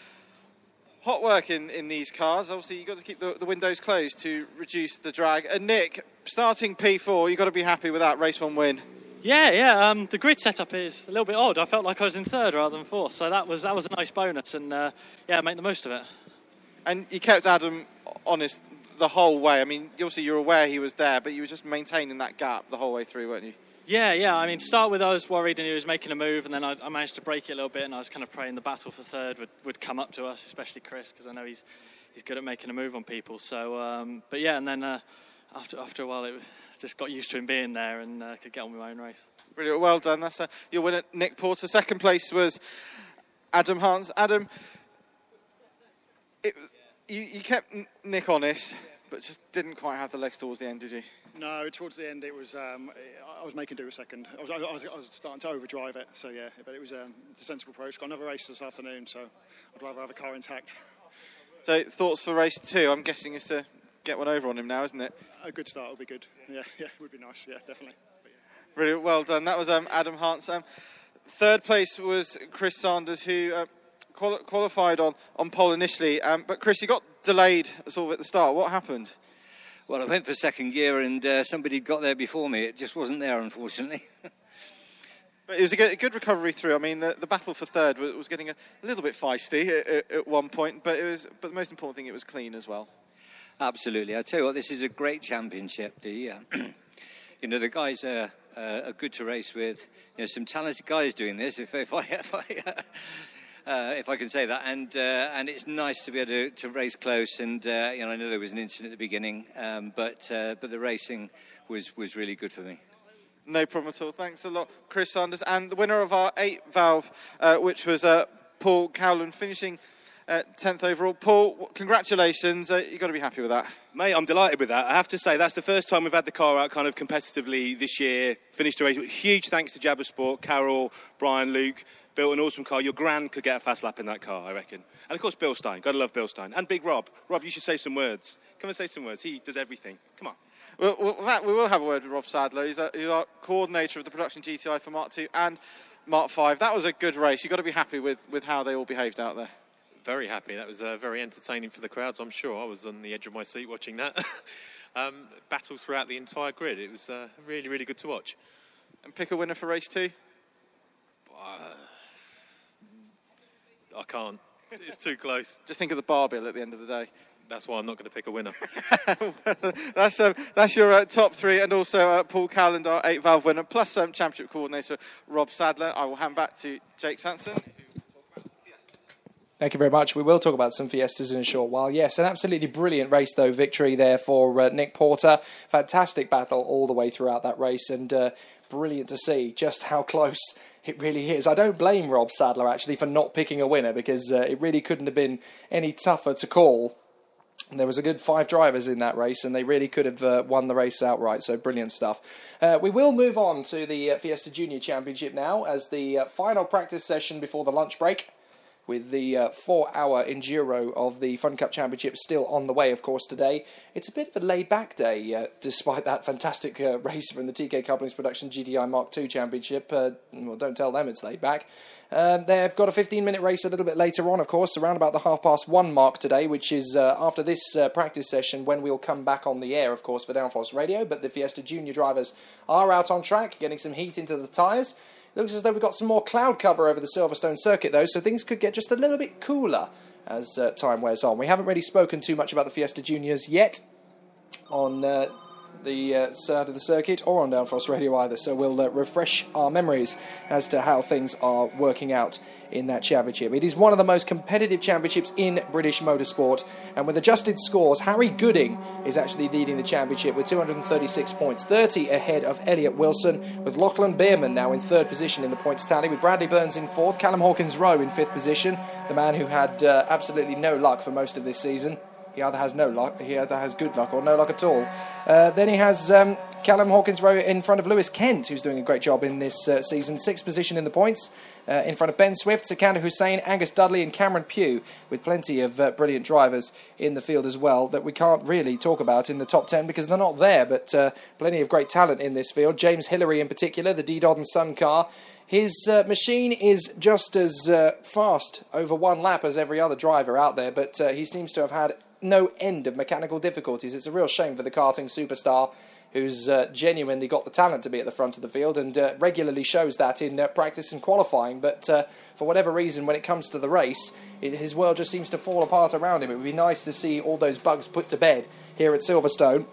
hot work in, in these cars. Obviously, you've got to keep the, the windows closed to reduce the drag. And Nick, starting P4, you've got to be happy with that race one win. Yeah, yeah. Um, the grid setup is a little bit odd. I felt like I was in third rather than fourth, so that was that was a nice bonus, and uh, yeah, make the most of it. And you kept Adam honest the whole way. I mean, obviously you're aware he was there, but you were just maintaining that gap the whole way through, weren't you? Yeah, yeah. I mean, to start with, I was worried and he was making a move, and then I, I, managed to break it a little bit, and I was kind of praying the battle for third would, would come up to us, especially Chris, because I know he's he's good at making a move on people. So, um, but yeah, and then uh, after after a while, it just got used to him being there and uh, could get on with my own race. Brilliant, well done. That's a, your winner, Nick Porter. Second place was Adam Hans. Adam, it you, you kept Nick honest, but just didn't quite have the legs towards the end, did you? No, towards the end it was. Um, I was making do a second. I was, I, was, I was, starting to overdrive it. So yeah, but it was um, a sensible approach. Got another race this afternoon, so I'd rather have a car intact. So thoughts for race two? I'm guessing is to get one over on him now, isn't it? A good start would be good. Yeah, yeah, would be nice. Yeah, definitely. Really well done. That was um, Adam Hance. Um, third place was Chris Sanders, who uh, quali- qualified on, on pole initially. Um, but Chris, you got delayed sort of at the start. What happened? Well, I went for second gear and uh, somebody got there before me. It just wasn't there, unfortunately. but it was a good, a good, recovery through. I mean, the, the battle for third was, was getting a, little bit feisty at, at, one point, but it was. But the most important thing, it was clean as well. Absolutely. I tell you what, this is a great championship. The, uh, you know, the guys are, uh, are good to race with. You know, some talented guys doing this. If, if I, if I uh, if I can say that. And uh, and it's nice to be able to, to race close. And uh, you know, I know there was an incident at the beginning, um, but uh, but the racing was was really good for me. No problem at all. Thanks a lot, Chris Sanders, and the winner of our eight valve, uh, which was uh, Paul Cowland, finishing. 10th overall. Paul, congratulations. you've got to be happy with that. Mate, I'm delighted with that. I have to say, that's the first time we've had the car out kind of competitively this year. Finished a race. Huge thanks to Jabba Sport, Carol, Brian, Luke built an awesome car. Your grand could get a fast lap in that car, I reckon. And of course, Bilstein. Gotta love Bilstein. And Big Rob. Rob, you should say some words. Come and say some words. He does everything. Come on. Well, well we will have a word with Rob Sadler. He's, a, he's our coordinator of the production GTI for Mark 2 and Mark 5. That was a good race. You've got to be happy with, with how they all behaved out there. Very happy. That was uh, very entertaining for the crowds, I'm sure. I was on the edge of my seat watching that. um, battles throughout the entire grid. It was uh, really, really good to watch. And pick a winner for race two? Uh, I can't. It's too close. Just think of the bar bill at the end of the day. That's why I'm not going to pick a winner. that's um, that's your uh, top three, and also uh, Paul Cowland, our eight valve winner, plus um, championship coordinator Rob Sadler. I will hand back to Jake Sanson. Thank you very much. We will talk about some Fiestas in a short while. Yes, an absolutely brilliant race, though. Victory there for uh, Nick Porter. Fantastic battle all the way throughout that race, and uh, brilliant to see just how close it really is. I don't blame Rob Sadler actually for not picking a winner because uh, it really couldn't have been any tougher to call. There was a good five drivers in that race, and they really could have uh, won the race outright. So brilliant stuff. Uh, we will move on to the uh, Fiesta Junior Championship now as the uh, final practice session before the lunch break with the uh, four hour enduro of the Fun Cup Championship still on the way, of course, today. It's a bit of a laid back day, uh, despite that fantastic uh, race from the TK Couplings Production GTI Mark II Championship. Uh, well, don't tell them it's laid back. Um, they've got a 15 minute race a little bit later on, of course, around about the half past one mark today, which is uh, after this uh, practice session when we'll come back on the air, of course, for Downforce Radio. But the Fiesta Junior drivers are out on track, getting some heat into the tyres. Looks as though we've got some more cloud cover over the Silverstone circuit, though, so things could get just a little bit cooler as uh, time wears on. We haven't really spoken too much about the Fiesta Juniors yet on uh, the uh, side of the circuit or on Downforce Radio either, so we'll uh, refresh our memories as to how things are working out in that championship. It is one of the most competitive championships in British motorsport, and with adjusted scores, Harry Gooding is actually leading the championship with 236 points, 30 ahead of Elliott Wilson, with Lachlan Bierman now in third position in the points tally, with Bradley Burns in fourth, Callum Hawkins Rowe in fifth position, the man who had uh, absolutely no luck for most of this season. He either has no luck, he either has good luck or no luck at all. Uh, then he has um, Callum Hawkins Rowe in front of Lewis Kent, who's doing a great job in this uh, season. Sixth position in the points, uh, in front of Ben Swift, Sikander Hussein, Angus Dudley, and Cameron Pugh, with plenty of uh, brilliant drivers in the field as well that we can't really talk about in the top 10 because they're not there, but uh, plenty of great talent in this field. James Hillary, in particular, the D Dodd and Sun car. His uh, machine is just as uh, fast over one lap as every other driver out there, but uh, he seems to have had no end of mechanical difficulties. It's a real shame for the karting superstar who's uh, genuinely got the talent to be at the front of the field and uh, regularly shows that in uh, practice and qualifying. But uh, for whatever reason, when it comes to the race, it, his world just seems to fall apart around him. It would be nice to see all those bugs put to bed here at Silverstone.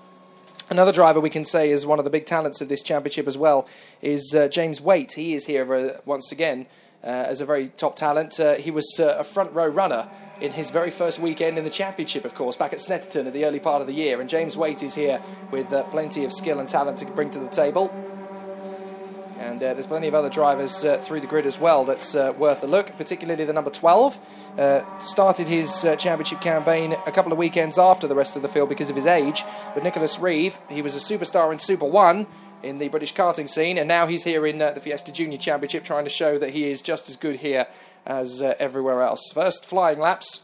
Another driver we can say is one of the big talents of this championship as well is uh, James Waite. He is here uh, once again as a very top talent. he was a front row runner in his very first weekend in the championship, of course, back at Snetterton at the early part of the year. And James Waite is here with uh, plenty of skill and talent to bring to the table. And uh, there's plenty of other drivers uh, through the grid as well that's uh, worth a look, particularly the number 12. Uh, started his uh, championship campaign a couple of weekends after the rest of the field because of his age. But Nicholas Reeve, he was a superstar in Super 1 in the British karting scene, and now he's here in uh, the Fiesta Junior Championship trying to show that he is just as good here as everywhere else. First flying laps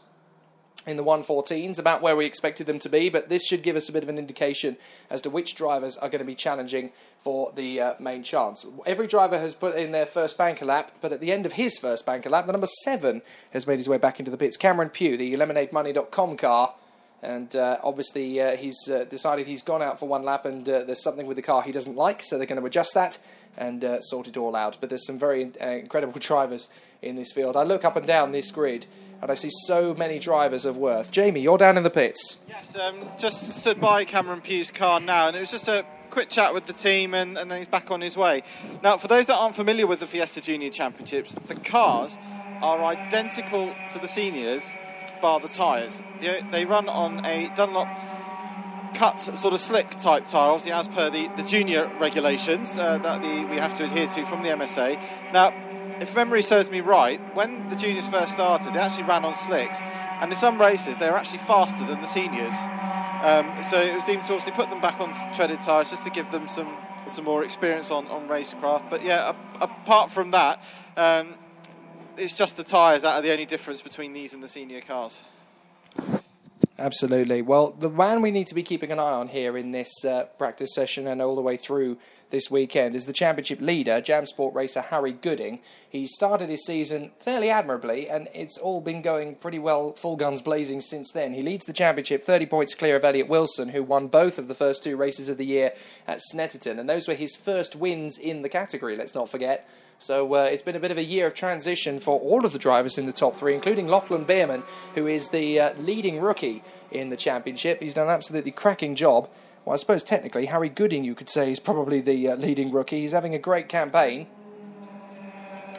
in the 114s, about where we expected them to be, but this should give us a bit of an indication as to which drivers are going to be challenging for the uh, main chance. Every driver has put in their first banker lap, but at the end of his first banker lap, the number seven has made his way back into the pits. Cameron Pugh, the lemonademoney.com car. And uh, obviously, uh, he's uh, decided he's gone out for one lap, and uh, there's something with the car he doesn't like, so they're going to adjust that and uh, sort it all out. But there's some very incredible drivers in this field. I look up and down this grid, and I see so many drivers of worth. Jamie, you're down in the pits. Yes, um, just stood by Cameron Pugh's car now, and it was just a quick chat with the team, and, and then he's back on his way. Now, for those that aren't familiar with the Fiesta Junior Championships, the cars are identical to the seniors, bar the tyres. They, they run on a Dunlop cut sort of slick type tyre, obviously as per the, the junior regulations uh, that the, we have to adhere to from the MSA. Now, if memory serves me right, when the juniors first started, they actually ran on slicks, and in some races they were actually faster than the seniors. Um, so it was deemed to obviously put them back on treaded tyres just to give them some some more experience on, on racecraft. But yeah, a, apart from that, um, it's just the tyres that are the only difference between these and the senior cars. Absolutely. Well, the man we need to be keeping an eye on here in this uh, practice session and all the way through this weekend is the championship leader, Jam Sport racer Harry Gooding. He started his season fairly admirably, and it's all been going pretty well, full guns blazing since then. He leads the championship 30 points clear of Elliot Wilson, who won both of the first two races of the year at Snetterton, and those were his first wins in the category, let's not forget. So uh, it's been a bit of a year of transition for all of the drivers in the top three, including Lachlan Beerman, who is the uh, leading rookie in the championship. He's done an absolutely cracking job. Well, I suppose technically Harry Gooding, you could say, is probably the uh, leading rookie. He's having a great campaign,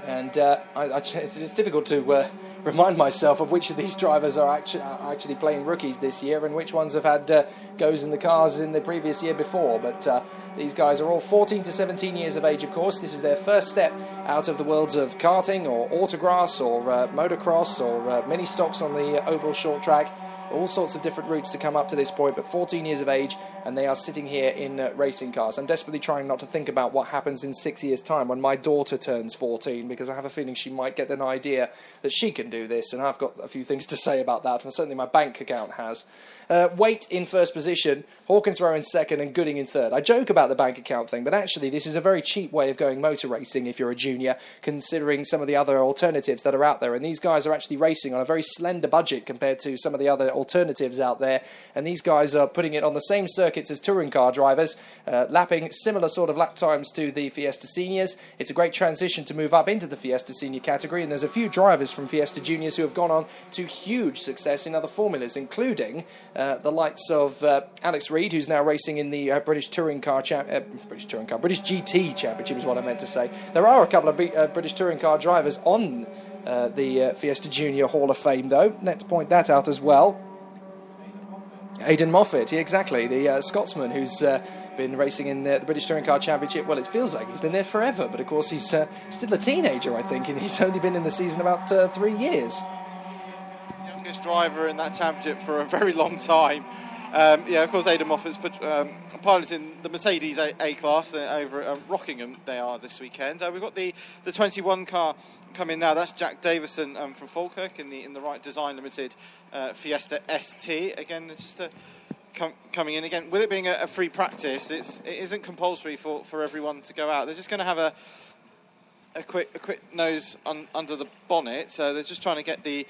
and uh, I, I, it's difficult to uh, remind myself of which of these drivers are actually, are actually playing rookies this year and which ones have had uh, goes in the cars in the previous year before. But uh, these guys are all 14 to 17 years of age, of course. This is their first step out of the worlds of karting or autograss or uh, motocross or mini stocks on the oval short track all sorts of different routes to come up to this point, but 14 years of age, and they are sitting here in uh, racing cars. I'm desperately trying not to think about what happens in six years' time when my daughter turns 14, because I have a feeling she might get an idea that she can do this, and I've got a few things to say about that, and certainly my bank account has. Uh, Waite in first position, Hawkins Rowe in second, and Gooding in third. I joke about the bank account thing, but actually, this is a very cheap way of going motor racing if you're a junior, considering some of the other alternatives that are out there. And these guys are actually racing on a very slender budget compared to some of the other alternatives out there. And these guys are putting it on the same circuits as touring car drivers, uh, lapping similar sort of lap times to the Fiesta Seniors. It's a great transition to move up into the Fiesta Senior category, and there's a few drivers from Fiesta Juniors who have gone on to huge success in other formulas, including uh, the likes of uh, Alex Reed, who's now racing in the uh, British Touring Car cha- uh, British Touring Car British GT Championship is what I meant to say. There are a couple of B- uh, British Touring Car drivers on uh, the Fiesta Junior Hall of Fame, though. Let's point that out as well. Aiden Moffat, yeah, exactly, the Scotsman who's been racing in the, the, British Touring Car Championship. Well, it feels like he's been there forever, but of course he's uh, still a teenager, I think, and he's only been in the season about uh, three years driver in that championship for a very long time. Um, yeah, of course, Aiden Moffat's um, piloting the Mercedes A, a class uh, over at um, Rockingham. They are this weekend. Uh, we've got the, the 21 car coming now. That's Jack Davison um, from Falkirk in the in the Right Design Limited uh, Fiesta ST. Again, just a, com- coming in again with it being a, a, free practice. It's it isn't compulsory for, for everyone to go out. They're just going to have a a quick a quick nose un, under the bonnet. So they're just trying to get the,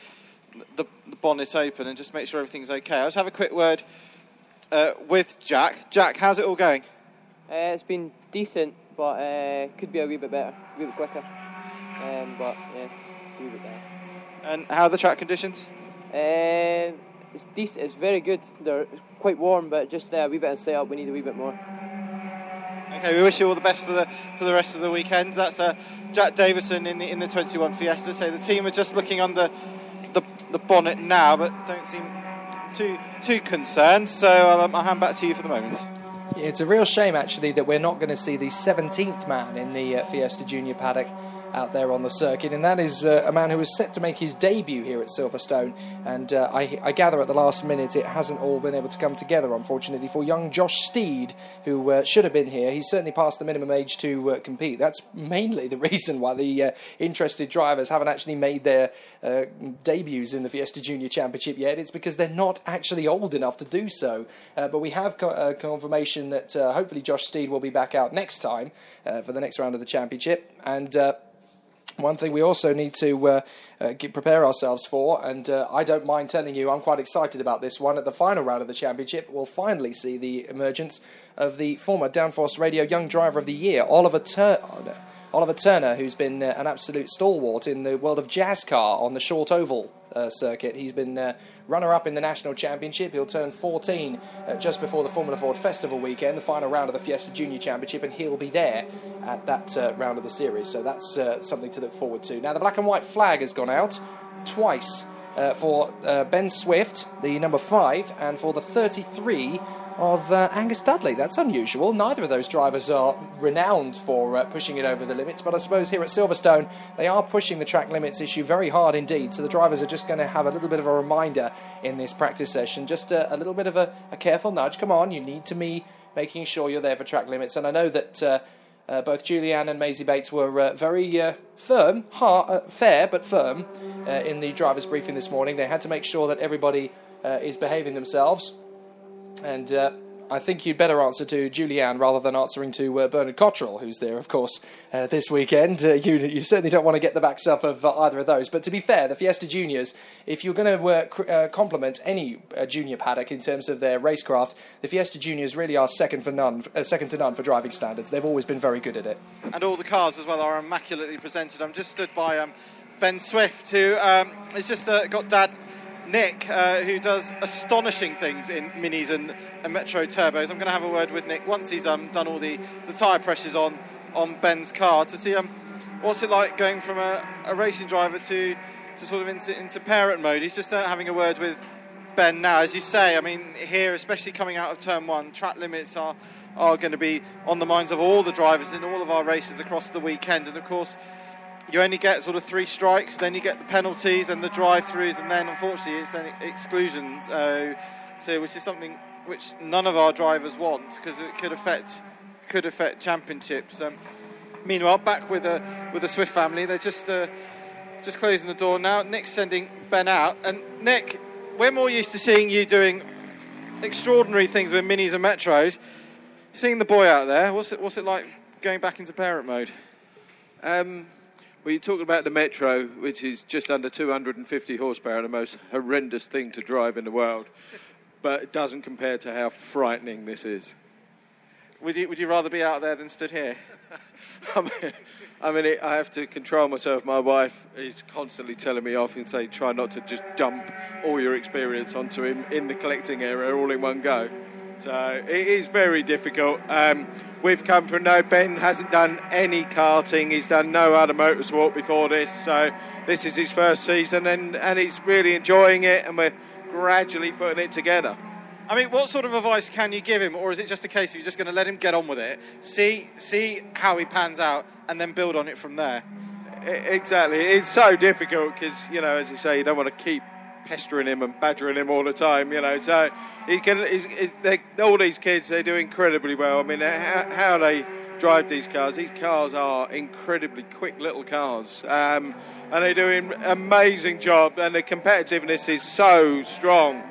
the bonnet open and just make sure everything's okay. I'll just have a quick word uh, with Jack. Jack, how's it all going? Uh, it's been decent, but uh, could be a wee bit better, a wee bit quicker. Um, but yeah, it's a wee bit better. And how are the track conditions? Uh, it's decent. It's very good. They're quite warm, but just uh, a wee bit of setup. We need a wee bit more. Okay, we wish you all the best for the for the rest of the weekend. That's uh, Jack Davison in the in the 21 Fiesta. So the team are just looking under the, bonnet now, but don't seem too too concerned. So I'll, um, I'll hand back to you for the moment. It's a real shame, actually, that we're not going to see the 17th man in the uh, Fiesta Junior paddock out there on the circuit, and that is uh, a man who was set to make his debut here at Silverstone. And uh, I, I, gather at the last minute it hasn't all been able to come together, unfortunately, for young Josh Steed, who uh, should have been here. He's certainly past the minimum age to uh, compete. That's mainly the reason why the uh, interested drivers haven't actually made their uh, debuts in the Fiesta Junior Championship yet. It's because they're not actually old enough to do so. but we have co- confirmation that hopefully Josh Steed will be back out next time for the next round of the championship. And one thing we also need to uh, uh, get, prepare ourselves for, and uh, I don't mind telling you, I'm quite excited about this one. At the final round of the championship, we'll finally see the emergence of the former Downforce Radio Young Driver of the Year, Oliver Turner. Oliver Turner, who's been uh, an absolute stalwart in the world of jazz car on the short oval uh, circuit. He's been uh, runner up in the national championship. He'll turn 14 uh, just before the Formula Ford Festival weekend, the final round of the Fiesta Junior Championship, and he'll be there at that uh, round of the series. So that's uh, something to look forward to. Now, the black and white flag has gone out twice. for Ben Swift, the number five, and for the 33, of uh, Angus Dudley. That's unusual. Neither of those drivers are renowned for uh, pushing it over the limits, but I suppose here at Silverstone they are pushing the track limits issue very hard indeed. So the drivers are just going to have a little bit of a reminder in this practice session, just a, a little bit of a, a, careful nudge. Come on, you need to be making sure you're there for track limits. And I know that. Uh, uh, both Julianne and Maisie Bates were uh, very uh, firm, hard, uh, fair but firm uh, in the drivers' briefing this morning. They had to make sure that everybody uh, is behaving themselves and uh, I think you'd better answer to Julianne rather than answering to uh, Bernard Cottrell, who's there, of course, uh, this weekend. Uh, you, you, certainly don't want to get the backs up of uh, either of those. But to be fair, the Fiesta Juniors, if you're going to uh, cr- uh, compliment any junior paddock in terms of their racecraft, the Fiesta Juniors really are second for none, second to none for driving standards. They've always been very good at it. And all the cars as well are immaculately presented. I'm just stood by um, Ben Swift, who um, has just got dad Nick, uh, who does astonishing things in minis and, and Metro turbos. I'm going to have a word with Nick once he's um, done all the, the tyre pressures on, on Ben's car to see um, what's it like going from a, a racing driver to, to sort of into, into parent mode. He's just uh, having a word with Ben now. As you say, I mean, here, especially coming out of turn one, track limits are, are going to be on the minds of all the drivers in all of our races across the weekend. And of course, you only get sort of three strikes, then you get the penalties, then the drive-throughs, and then unfortunately it's then exclusions. Uh, so which is something which none of our drivers want because it could affect could affect championships. Um, meanwhile, back with the with the Swift family, they're just uh, just closing the door now. Nick's sending Ben out, and Nick, we're more used to seeing you doing extraordinary things with minis and metros. Seeing the boy out there, what's it what's it like going back into parent mode? Um, well, you talk about the Metro, which is just under 250 horsepower, the most horrendous thing to drive in the world, but it doesn't compare to how frightening this is. Would you, would you rather be out there than stood here? I mean, I mean it, I have to control myself. My wife is constantly telling me off and say, try not to just dump all your experience onto him in the collecting area all in one go. So it is very difficult. Um, we've come from no. Ben hasn't done any karting. He's done no other motorsport before this. So this is his first season, and, and he's really enjoying it. And we're gradually putting it together. I mean, what sort of advice can you give him, or is it just a case of you're just going to let him get on with it, see see how he pans out, and then build on it from there? Exactly. It's so difficult because you know, as you say, you don't want to keep pestering him and badgering him all the time, you know. So he can. He's, all these kids, they do incredibly well. I mean, how, how, they drive these cars. These cars are incredibly quick little cars, um, and they do an amazing job. And the competitiveness is so strong.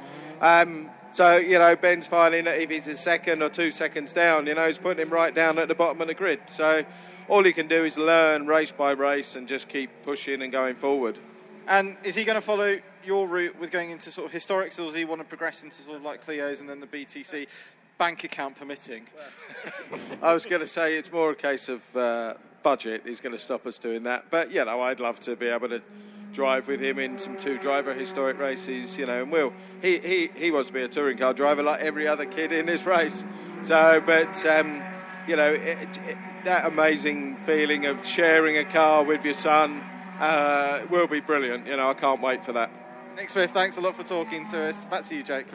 Um, so you know, Ben's finding that if he's a second or two seconds down, you know, he's putting him right down at the bottom of the grid. So all he can do is learn race by race and just keep pushing and going forward. And is he going to follow your route with going into sort of historics, or does he want to progress into sort of like Clio's and then the BTC, bank account permitting? I was going to say it's more a case of uh, budget is going to stop us doing that. But, you know, I'd love to be able to drive with him in some two driver historic races, you know, and Will, he, he, he wants to be a touring car driver like every other kid in this race. So, but, um, you know, it, it, that amazing feeling of sharing a car with your son uh, will be brilliant. You know, I can't wait for that. Nick Swift, thanks a lot for talking to us. Back to you, Jake.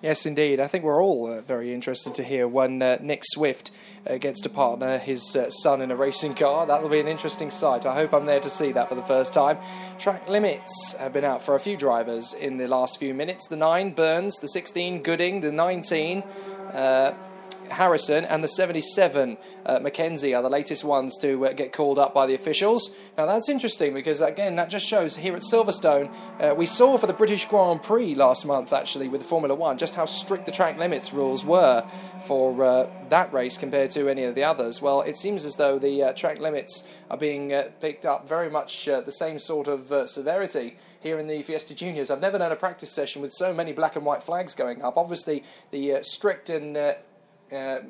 Yes, indeed. I think we're all uh, very interested to hear when uh, Nick Swift uh, gets to partner his uh, son in a racing car. That will be an interesting sight. I hope I'm there to see that for the first time. Track limits have been out for a few drivers in the last few minutes. The 9, Burns, the 16, Gooding, the 19. Harrison and the 77 uh, Mackenzie are the latest ones to uh, get called up by the officials. Now that's interesting because again that just shows here at Silverstone uh, we saw for the British Grand Prix last month actually with Formula One just how strict the track limits rules were for uh, that race compared to any of the others. Well, it seems as though the uh, track limits are being uh, picked up very much the same sort of severity here in the Fiesta Juniors. I've never done a practice session with so many black and white flags going up. Obviously, the uh, strict and uh, uh,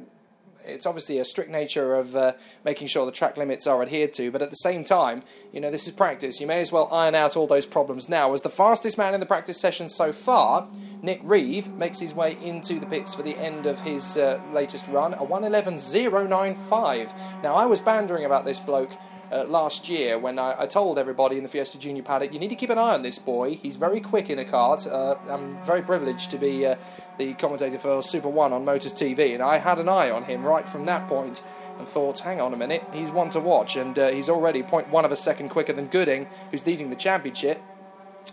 it's obviously a strict nature of uh, making sure the track limits are adhered to, but at the same time, you know, this is practice. You may as well iron out all those problems now. As the fastest man in the practice session so far, Nick Reeve makes his way into the pits for the end of his uh, latest run, a 111.095. Now, I was bandering about this bloke. Uh, last year, when I, I, told everybody in the Fiesta Junior paddock, you need to keep an eye on this boy. He's very quick in a kart. Uh, I'm very privileged to be uh, the commentator for Super One on Motors TV, and I had an eye on him right from that point and thought, hang on a minute, he's one to watch, and uh, he's already 0.1 of a second quicker than Gooding, who's leading the championship.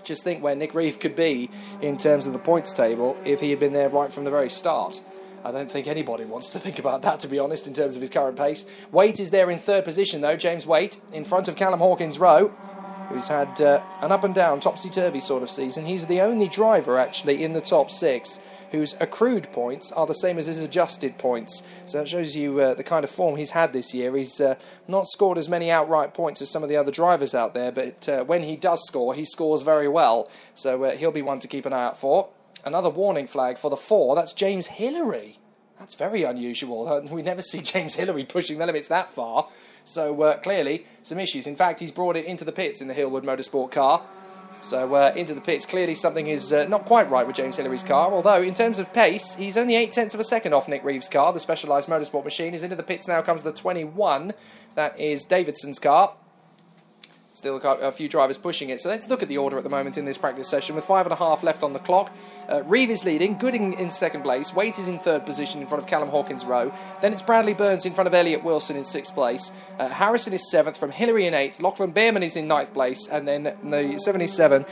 Just think where Nick Reeve could be in terms of the points table if he had been there right from the very start. I don't think anybody wants to think about that, to be honest, in terms of his current pace. Waite is there in third position, though, James Waite, in front of Callum Hawkins Rowe, who's had uh, an up and down, topsy turvy sort of season. He's the only driver, actually, in the top six whose accrued points are the same as his adjusted points. So that shows you uh, the kind of form he's had this year. He's uh, not scored as many outright points as some of the other drivers out there, but uh, when he does score, he scores very well. So uh, he'll be one to keep an eye out for. Another warning flag for the four, that's James Hillary. That's very unusual. We never see James Hillary pushing the limits that far. So uh, clearly, some issues. In fact, he's brought it into the pits in the Hillwood Motorsport car. So uh, into the pits, clearly something is uh, not quite right with James Hillary's car. Although in terms of pace, he's only eight tenths of a second off Nick Reeves' car. The Specialised Motorsport machine is into the pits now. Comes the 21. That is Davidson's car. Still a few drivers pushing it. So let's look at the order at the moment in this practice session with five and a half left on the clock. Uh, Reeve is leading, Gooding in second place, Waite is in third position in front of Callum Hawkins Rowe. Then it's Bradley Burns in front of Elliot Wilson in sixth place. Uh, Harrison is seventh from Hillary in eighth. Lachlan Bearman is in ninth place. And then the 77,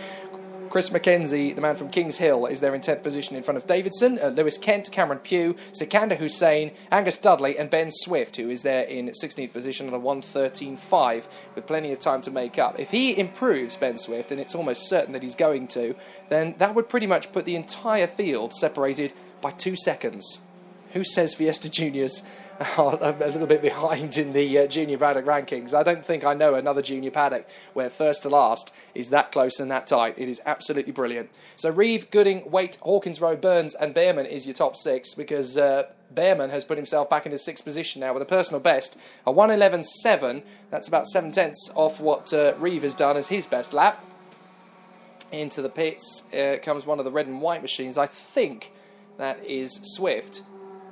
Chris Mackenzie, the man from Kings Hill, is there in 10th position in front of Davidson, uh, Lewis Kent, Cameron Pugh, Sikander Hussein, Angus Dudley, and Ben Swift, who is there in 16th position on a 113.5 with plenty of time to make up. If he improves, Ben Swift, and it's almost certain that he's going to, then that would pretty much put the entire field separated by two seconds. Who says Fiesta Juniors a little bit behind in the uh, junior paddock rankings. I don't think I know another junior paddock where first to last is that close and that tight. It is absolutely brilliant. So Reeve, Gooding, Waite, Hawkins Rowe, Burns, and Bearman is your top six because uh, Bearman has put himself back into sixth position now with a personal best, a 111.7. That's about seven tenths off what uh, Reeve has done as his best lap. Into the pits uh, comes one of the red and white machines. I think that is Swift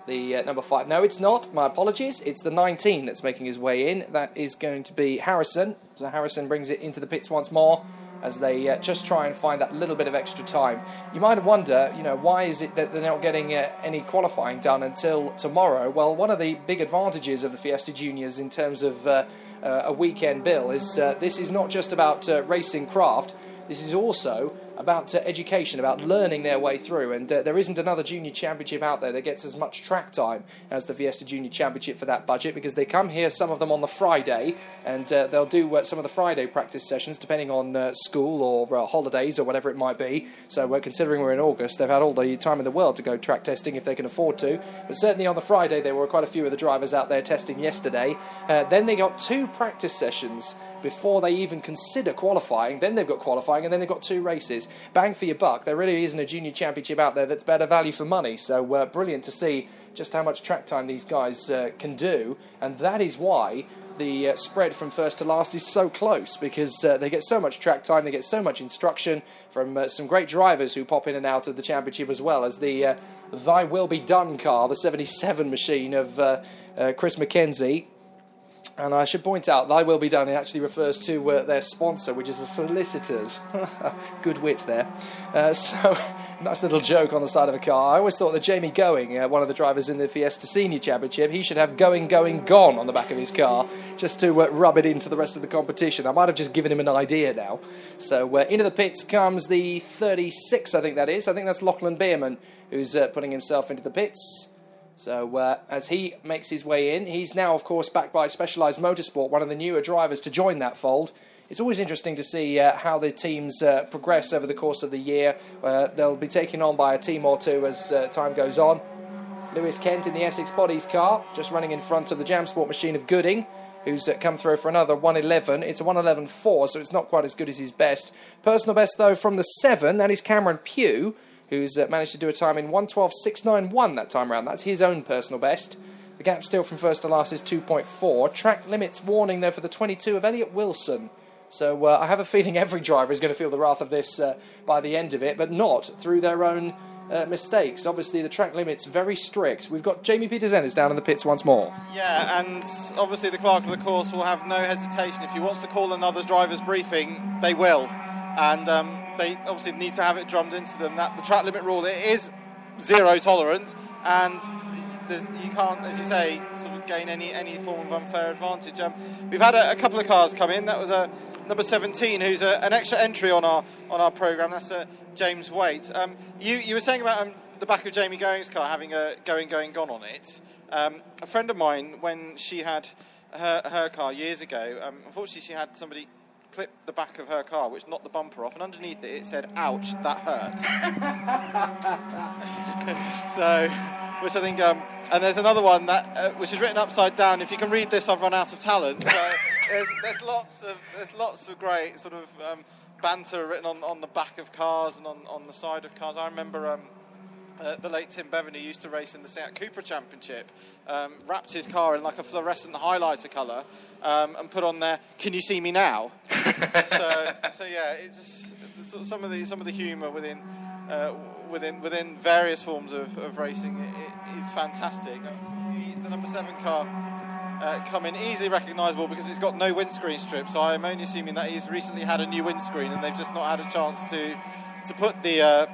the uh, number five. No, it's not. My apologies. It's the 19 that's making his way in. That is going to be Harrison. So Harrison brings it into the pits once more as they uh, just try and find that little bit of extra time. You might wonder, you know, why is it that they're not getting uh, any qualifying done until tomorrow? Well, one of the big advantages of the Fiesta Juniors in terms of uh, uh a weekend bill is uh, this is not just about uh, racing craft. This is also about uh, education, about learning their way through. And uh, there isn't another junior championship out there that gets as much track time as the Fiesta Junior Championship for that budget because they come here, some of them on the Friday, and uh, they'll do uh, some of the Friday practice sessions depending on uh, school or uh, holidays or whatever it might be. So, considering we're in August, they've had all the time in the world to go track testing if they can afford to. But certainly on the Friday, there were quite a few of the drivers out there testing yesterday. then they got two practice sessions before they even consider qualifying. Then they've got qualifying, and then they've got two races. Bang for your buck. There really isn't a junior championship out there that's better value for money. So uh, brilliant to see just how much track time these guys uh, can do, and that is why the uh, spread from first to last is so close because uh, they get so much track time, they get so much instruction from uh, some great drivers who pop in and out of the championship as well as the uh, Thy Will Be Done car, the 77 machine of uh, uh, Chris Mackenzie And I should point out, Thy Will Be Done, it actually refers to uh, their sponsor, which is the solicitors. Good wit there. Uh, so, nice little joke on the side of the car. I always thought that Jamie Going, uh, one of the drivers in the Fiesta Senior Championship, he should have Going, Going, Gone on the back of his car, just to uh, rub it into the rest of the competition. I might have just given him an idea now. So, uh, into the pits comes the 36, I think that is. I think that's Lachlan Beerman, who's uh, putting himself into the pits. So uh, as he makes his way in, he's now, of course, backed by Specialized Motorsport, one of the newer drivers to join that fold. It's always interesting to see uh, how the teams uh, progress over the course of the year. Uh, they'll be taken on by a team or two as uh, time goes on. Lewis Kent in the Essex Bodies car, just running in front of the Jam Sport machine of Gooding, who's uh, come through for another 111. It's a 111.4, so it's not quite as good as his best. Personal best, though, from the 7, that is Cameron Pugh, who's uh, managed to do a time in 112.691 that time around. That's his own personal best. The gap still from first to last is 2.4. Track limits warning, though, for the 22 of Elliot Wilson. So uh, I have a feeling every driver is going to feel the wrath of this uh, by the end of it, but not through their own uh, mistakes. Obviously, the track limit's very strict. We've got Jamie Peters Ennis down in the pits once more. Yeah, and obviously the clerk of the course will have no hesitation. If he wants to call another driver's briefing, they will. And um, they obviously need to have it drummed into them that the track limit rule it is zero tolerance, and you can't, as you say, sort of gain any any form of unfair advantage. Um, we've had a, a, couple of cars come in. That was a number 17, who's a, an extra entry on our on our program. That's a James Waite. Um, you you were saying about um, the back of Jamie Going's car having a going going gone on it. Um, a friend of mine, when she had her her car years ago, um, unfortunately she had somebody clipped the back of her car, which knocked the bumper off, and underneath it it said, "Ouch, that hurt." so, which I think, um, and there's another one that uh, which is written upside down. If you can read this, I've run out of talent. So there's, there's lots of there's lots of great sort of um, banter written on, on the back of cars and on, on the side of cars. I remember. Um, uh, the late Tim Bevan, who used to race in the Seat Cupra Championship, um, wrapped his car in like a fluorescent highlighter colour um, and put on there, "Can you see me now?" so, so yeah, it's just, some of the some of the humour within uh, within within various forms of, of racing it, it is fantastic. The, the, number seven car. Uh, come in easily recognisable because it's got no windscreen strip, so I'm only assuming that he's recently had a new windscreen and they've just not had a chance to to put the uh,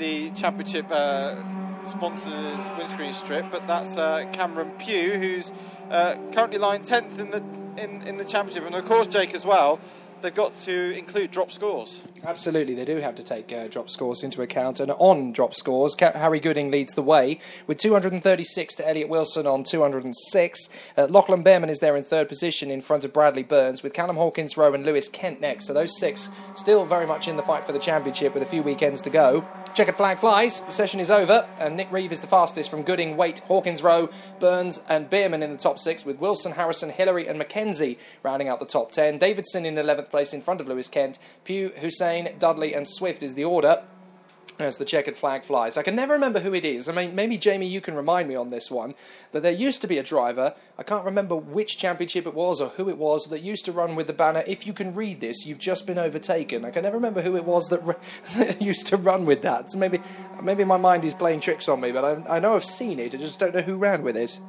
the championship uh, sponsors windscreen strip, but that's uh, Cameron Pugh, who's uh, currently lying 10th in the in, in the championship, and of course Jake as well they've got to include drop scores. Absolutely, they do have to take uh, drop scores into account. And on drop scores, Harry Gooding leads the way with 236 to Elliot Wilson on 206. Uh, Lachlan Behrman is there in third position in front of Bradley Burns, with Callum Hawkins Rowe and Lewis Kent next. So those six still very much in the fight for the championship with a few weekends to go. Checkered flag flies, the session is over, and Nick Reeve is the fastest from Gooding, Waite, Hawkins Rowe, Burns, and Beerman in the top six, with Wilson, Harrison, Hillary, and McKenzie rounding out the top ten. Davidson in 11th place in front of Lewis Kent. Pugh, Hussein, Dudley, and Swift is the order as the checkered flag flies. I can never remember who it is. I mean, maybe Jamie, you can remind me on this one that there used to be a driver. I can't remember which championship it was or who it was that used to run with the banner. If you can read this, you've just been overtaken. I can never remember who it was that used to run with that. So maybe, maybe my mind is playing tricks on me. But I, I know I've seen it. I just don't know who ran with it.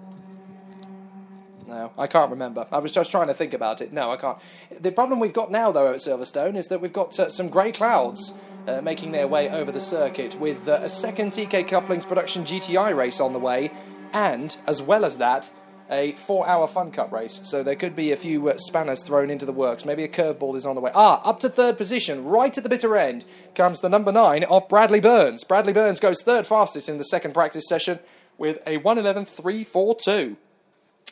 No, I can't remember. I was just trying to think about it. No, I can't. The problem we've got now, though, at Silverstone is that we've got uh, some grey clouds uh, making their way over the circuit with uh, a second TK Couplings production GTI race on the way, and, as well as that, a four hour Fun Cup race. So there could be a few uh, spanners thrown into the works. Maybe a curveball is on the way. Ah, up to third position, right at the bitter end, comes the number nine of Bradley Burns. Bradley Burns goes third fastest in the second practice session with a 111.342.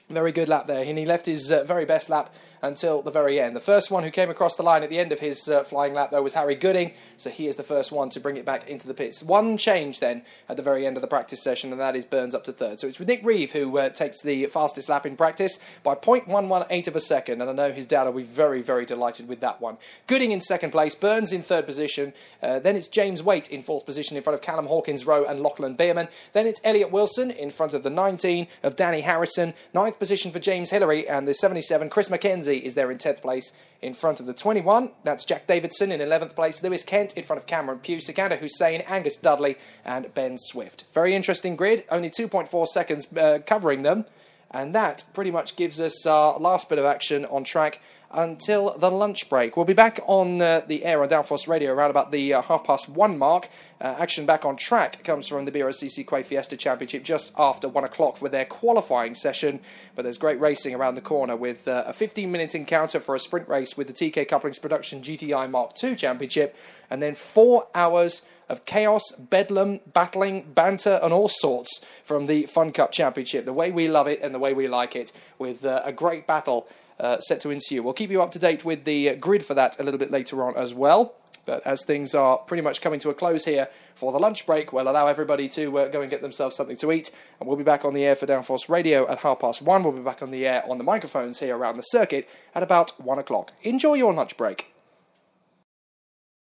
Very good lap there, and he left his uh, very best lap until the very end. The first one who came across the line at the end of his uh, flying lap, though, was Harry Gooding, so he is the first one to bring it back into the pits. One change then at the very end of the practice session, and that is Burns up to third. So it's Nick Reeve who uh, takes the fastest lap in practice by 0.118 of a second, and I know his dad will be very, very delighted with that one. Gooding in second place, Burns in third position, uh, then it's James Waite in fourth position in front of Callum Hawkins Rowe and Lachlan Beerman, then it's Elliot Wilson in front of the 19 of Danny Harrison, ninth position for James Hillary, and the 77 Chris McKenzie is there in 10th place in front of the 21. That's Jack Davidson in 11th place. Lewis Kent in front of Cameron Pugh, Sikander Hussein, Angus Dudley, and Ben Swift. Very interesting grid. Only 2.4 seconds uh, covering them. And that pretty much gives us our last bit of action on track until the lunch break. We'll be back on uh, the air on Downforce Radio around about the uh, half past one mark. Uh, action back on track comes from the BRCC Quay Fiesta Championship just after one o'clock with their qualifying session. But there's great racing around the corner with uh, a 15 minute encounter for a sprint race with the TK Couplings Production GTI Mark II Championship, and then four hours of chaos, bedlam, battling, banter, and all sorts from the Fun Cup Championship, the way we love it and the way we like it, with uh, a great battle uh, set to ensue. We'll keep you up to date with the uh, grid for that a little bit later on as well. But as things are pretty much coming to a close here for the lunch break, we'll allow everybody to uh, go and get themselves something to eat. And we'll be back on the air for Downforce Radio at half past one. We'll be back on the air on the microphones here around the circuit at about one o'clock. Enjoy your lunch break.